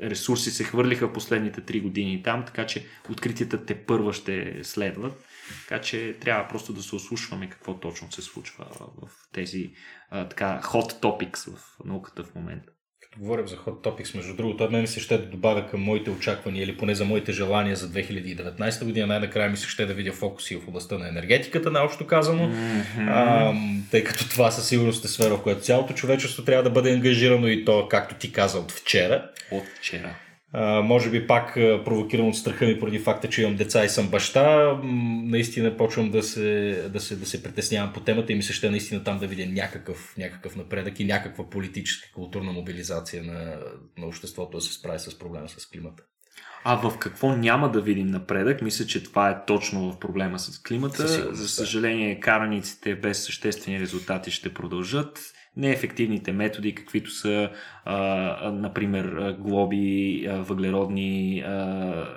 ресурси се хвърлиха последните три години там, така че откритията те първа ще следват. Така че трябва просто да се ослушваме какво точно се случва в тези а, така hot topics в науката в момента говорим за Hot Topics, между другото, от мен ми се ще да добавя към моите очаквания или поне за моите желания за 2019 година. Най-накрая ми се ще да видя фокуси в областта на енергетиката, наобщо казано, mm-hmm. а, тъй като това със сигурност е сфера, в която цялото човечество трябва да бъде ангажирано и то, както ти каза, от вчера. От вчера може би пак провокирам от страха ми поради факта, че имам деца и съм баща, наистина почвам да се, да се, да се притеснявам по темата и ми се ще наистина там да видя някакъв, някакъв напредък и някаква политическа културна мобилизация на, на обществото да се справи с проблема с климата. А в какво няма да видим напредък? Мисля, че това е точно в проблема с климата. За съжаление, караниците без съществени резултати ще продължат неефективните методи, каквито са, а, например, глоби, въглеродни, а,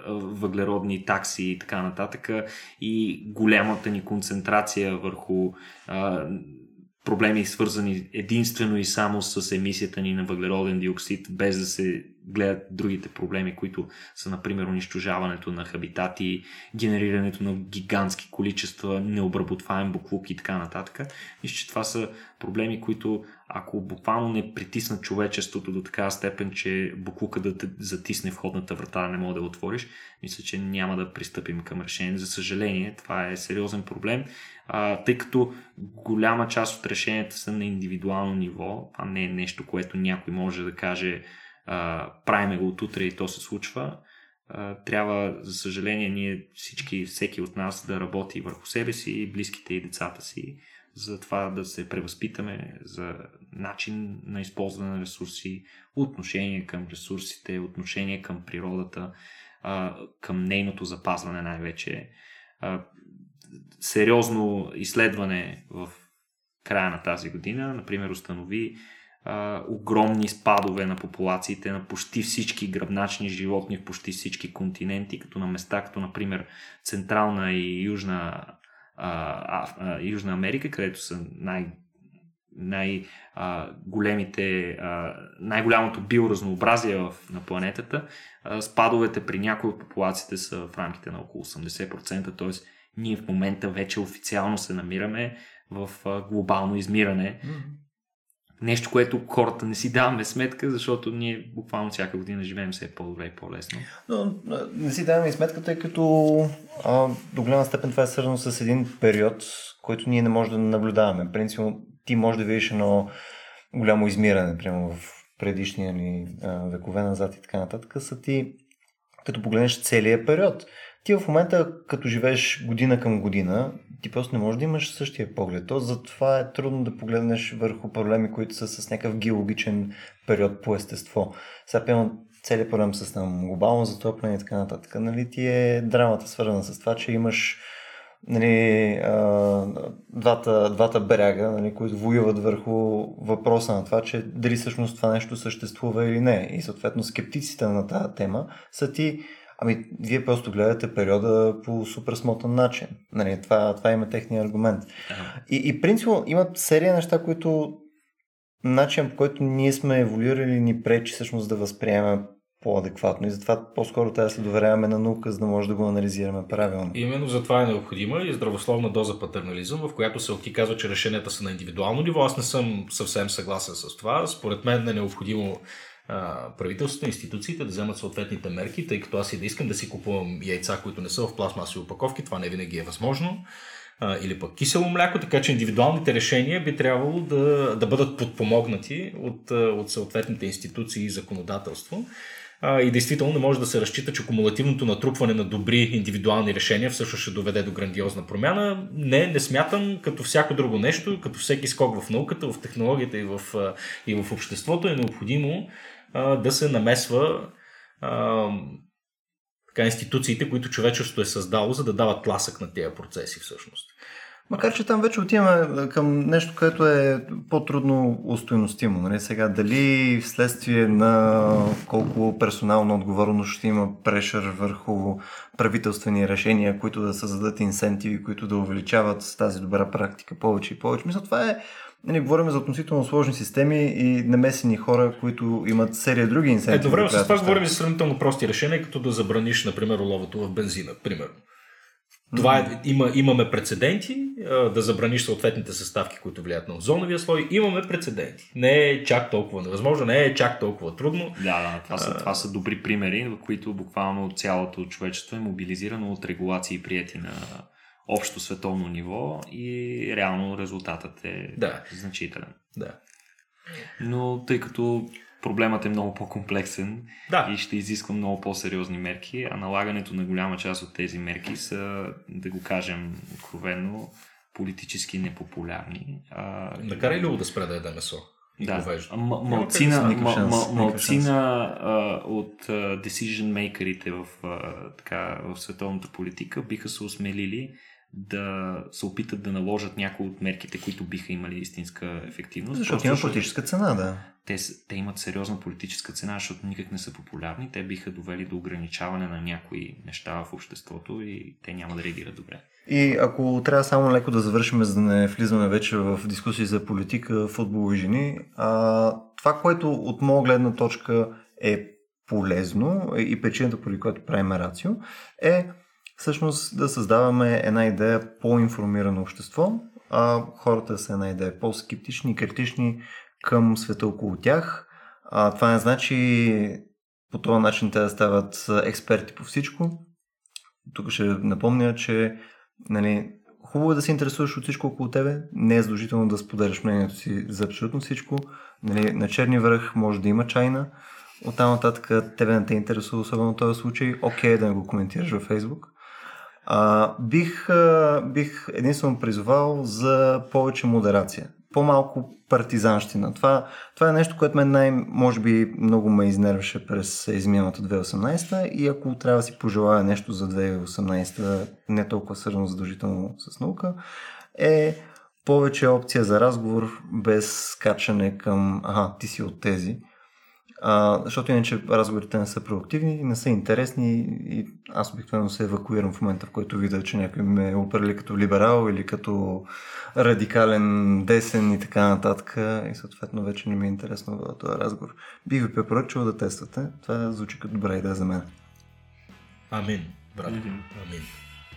въглеродни такси и така нататък, и голямата ни концентрация върху а, проблеми, свързани единствено и само с емисията ни на въглероден диоксид, без да се гледат другите проблеми, които са, например, унищожаването на хабитати, генерирането на гигантски количества необработваем буклук и така нататък. Мисля, че това са проблеми, които ако буквално не притиснат човечеството до такава степен, че буклука да те затисне входната врата, не мога да отвориш, мисля, че няма да пристъпим към решение. За съжаление, това е сериозен проблем, а, тъй като голяма част от решенията са на индивидуално ниво. Това не е нещо, което някой може да каже правиме го от утре и то се случва. трябва, за съжаление, ние всички, всеки от нас да работи върху себе си, близките и децата си, за това да се превъзпитаме за начин на използване на ресурси, отношение към ресурсите, отношение към природата, към нейното запазване най-вече. Сериозно изследване в края на тази година, например, установи огромни спадове на популациите на почти всички гръбначни животни в почти всички континенти, като на места, като например Централна и Южна, а, а, Южна Америка, където са най- най-големите, най-голямото биоразнообразие на планетата, спадовете при някои от популациите са в рамките на около 80%, т.е. ние в момента вече официално се намираме в глобално измиране. Нещо, което хората не си даваме сметка, защото ние буквално всяка година живеем все по-добре и по-лесно. Но не си даваме и сметка, тъй като а, до голяма степен това е свързано с един период, който ние не можем да наблюдаваме. Принципно ти можеш да видиш едно голямо измиране, прямо в предишния ни векове назад и така нататък, са ти, като погледнеш целият период. Ти в момента, като живееш година към година, ти просто не можеш да имаш същия поглед. То затова е трудно да погледнеш върху проблеми, които са с някакъв геологичен период по естество. Сега, пълно целият проблем с там, глобално затопляне и така нататък. Нали, ти е драмата свързана с това, че имаш нали, двата, двата бряга, нали, които воюват върху въпроса на това, че дали всъщност това нещо съществува или не. И съответно скептиците на тази тема са ти Ами, вие просто гледате периода по супер смотан начин. Нали, това, това има техния аргумент. И, и принципно имат серия неща, които начин по който ние сме еволюирали ни пречи всъщност да възприемем по-адекватно и затова по-скоро трябва да се доверяваме на наука, за да може да го анализираме правилно. Именно затова е необходима и здравословна доза патернализъм, в която се ти казва, че решенията са на индивидуално ниво. Аз не съм съвсем съгласен с това. Според мен е необходимо правителството, институциите да вземат съответните мерки, тъй като аз и да искам да си купувам яйца, които не са в пластмасови опаковки, това не винаги е възможно или пък кисело мляко, така че индивидуалните решения би трябвало да, да бъдат подпомогнати от, от съответните институции и законодателство. И действително не може да се разчита, че кумулативното натрупване на добри индивидуални решения всъщност ще доведе до грандиозна промяна. Не, не смятам, като всяко друго нещо, като всеки скок в науката, в технологията и в, и в обществото е необходимо а, да се намесва а, така, институциите, които човечеството е създало, за да дават тласък на тези процеси всъщност. Макар, че там вече отиваме към нещо, което е по-трудно устойностимо. Нали? Сега, дали вследствие на колко персонална отговорност ще има прешър върху правителствени решения, които да създадат инсентиви, които да увеличават тази добра практика повече и повече. Мисля, това е Нали, говорим за относително сложни системи и намесени хора, които имат серия други инсентиви. Е, добре, с това говорим за сравнително прости решения, като да забраниш, например, оловото в бензина, примерно. Това е, има, имаме прецеденти да забраниш съответните съставки, които влияят на озоновия слой. Имаме прецеденти. Не е чак толкова невъзможно, не е чак толкова трудно. Да, да това, са, това са добри примери, в които буквално цялото човечество е мобилизирано от регулации прияти на общо световно ниво и реално резултатът е да. значителен. Да. Но тъй като проблемът е много по-комплексен да. и ще изисква много по-сериозни мерки, а налагането на голяма част от тези мерки са, да го кажем откровенно, политически непопулярни. А... Накарай ли да спре да яде месо? Да, малцина, малцина от decision мейкерите в, така, в световната политика биха се осмелили да се опитат да наложат някои от мерките, които биха имали истинска ефективност. Защото има политическа цена, да. Те, те имат сериозна политическа цена, защото никак не са популярни. Те биха довели до ограничаване на някои неща в обществото и те няма да реагират добре. И ако трябва само леко да завършим, за да не влизаме вече в дискусии за политика, футбол и жени, а, това, което от моя гледна точка е полезно и причината, поради която правим рацио, е всъщност да създаваме една идея по-информирано общество, а хората са една идея по-скептични и критични към света около тях. А, това не значи по този начин те да стават експерти по всичко. Тук ще напомня, че нали, хубаво е да се интересуваш от всичко около тебе, не е задължително да споделяш мнението си за абсолютно всичко. Нали, на черни връх може да има чайна, от там нататък тебе не те интересува особено този случай, окей okay, да не го коментираш във Facebook. А, бих, а, бих единствено призовал за повече модерация. По-малко партизанщина. Това, това е нещо, което мен най- може би много ме изнервеше през изминалата 2018 и ако трябва да си пожелая нещо за 2018, не толкова свързано задължително с наука, е повече опция за разговор без скачане към ага, ти си от тези. А, защото иначе разговорите не са продуктивни, не са интересни и аз обикновено се евакуирам в момента, в който видя, че някой ме определи като либерал или като радикален, десен и така нататък и съответно вече не ми е интересно в този разговор. Бих ви препоръчал да тествате. Това звучи като добра идея за мен. Амин, брат. Амин.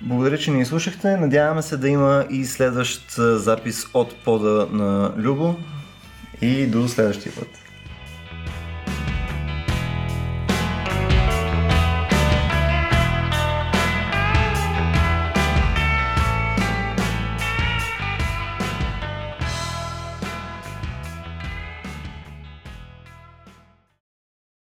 Благодаря, че ни слушахте. Надяваме се да има и следващ запис от пода на Любо и до следващия път.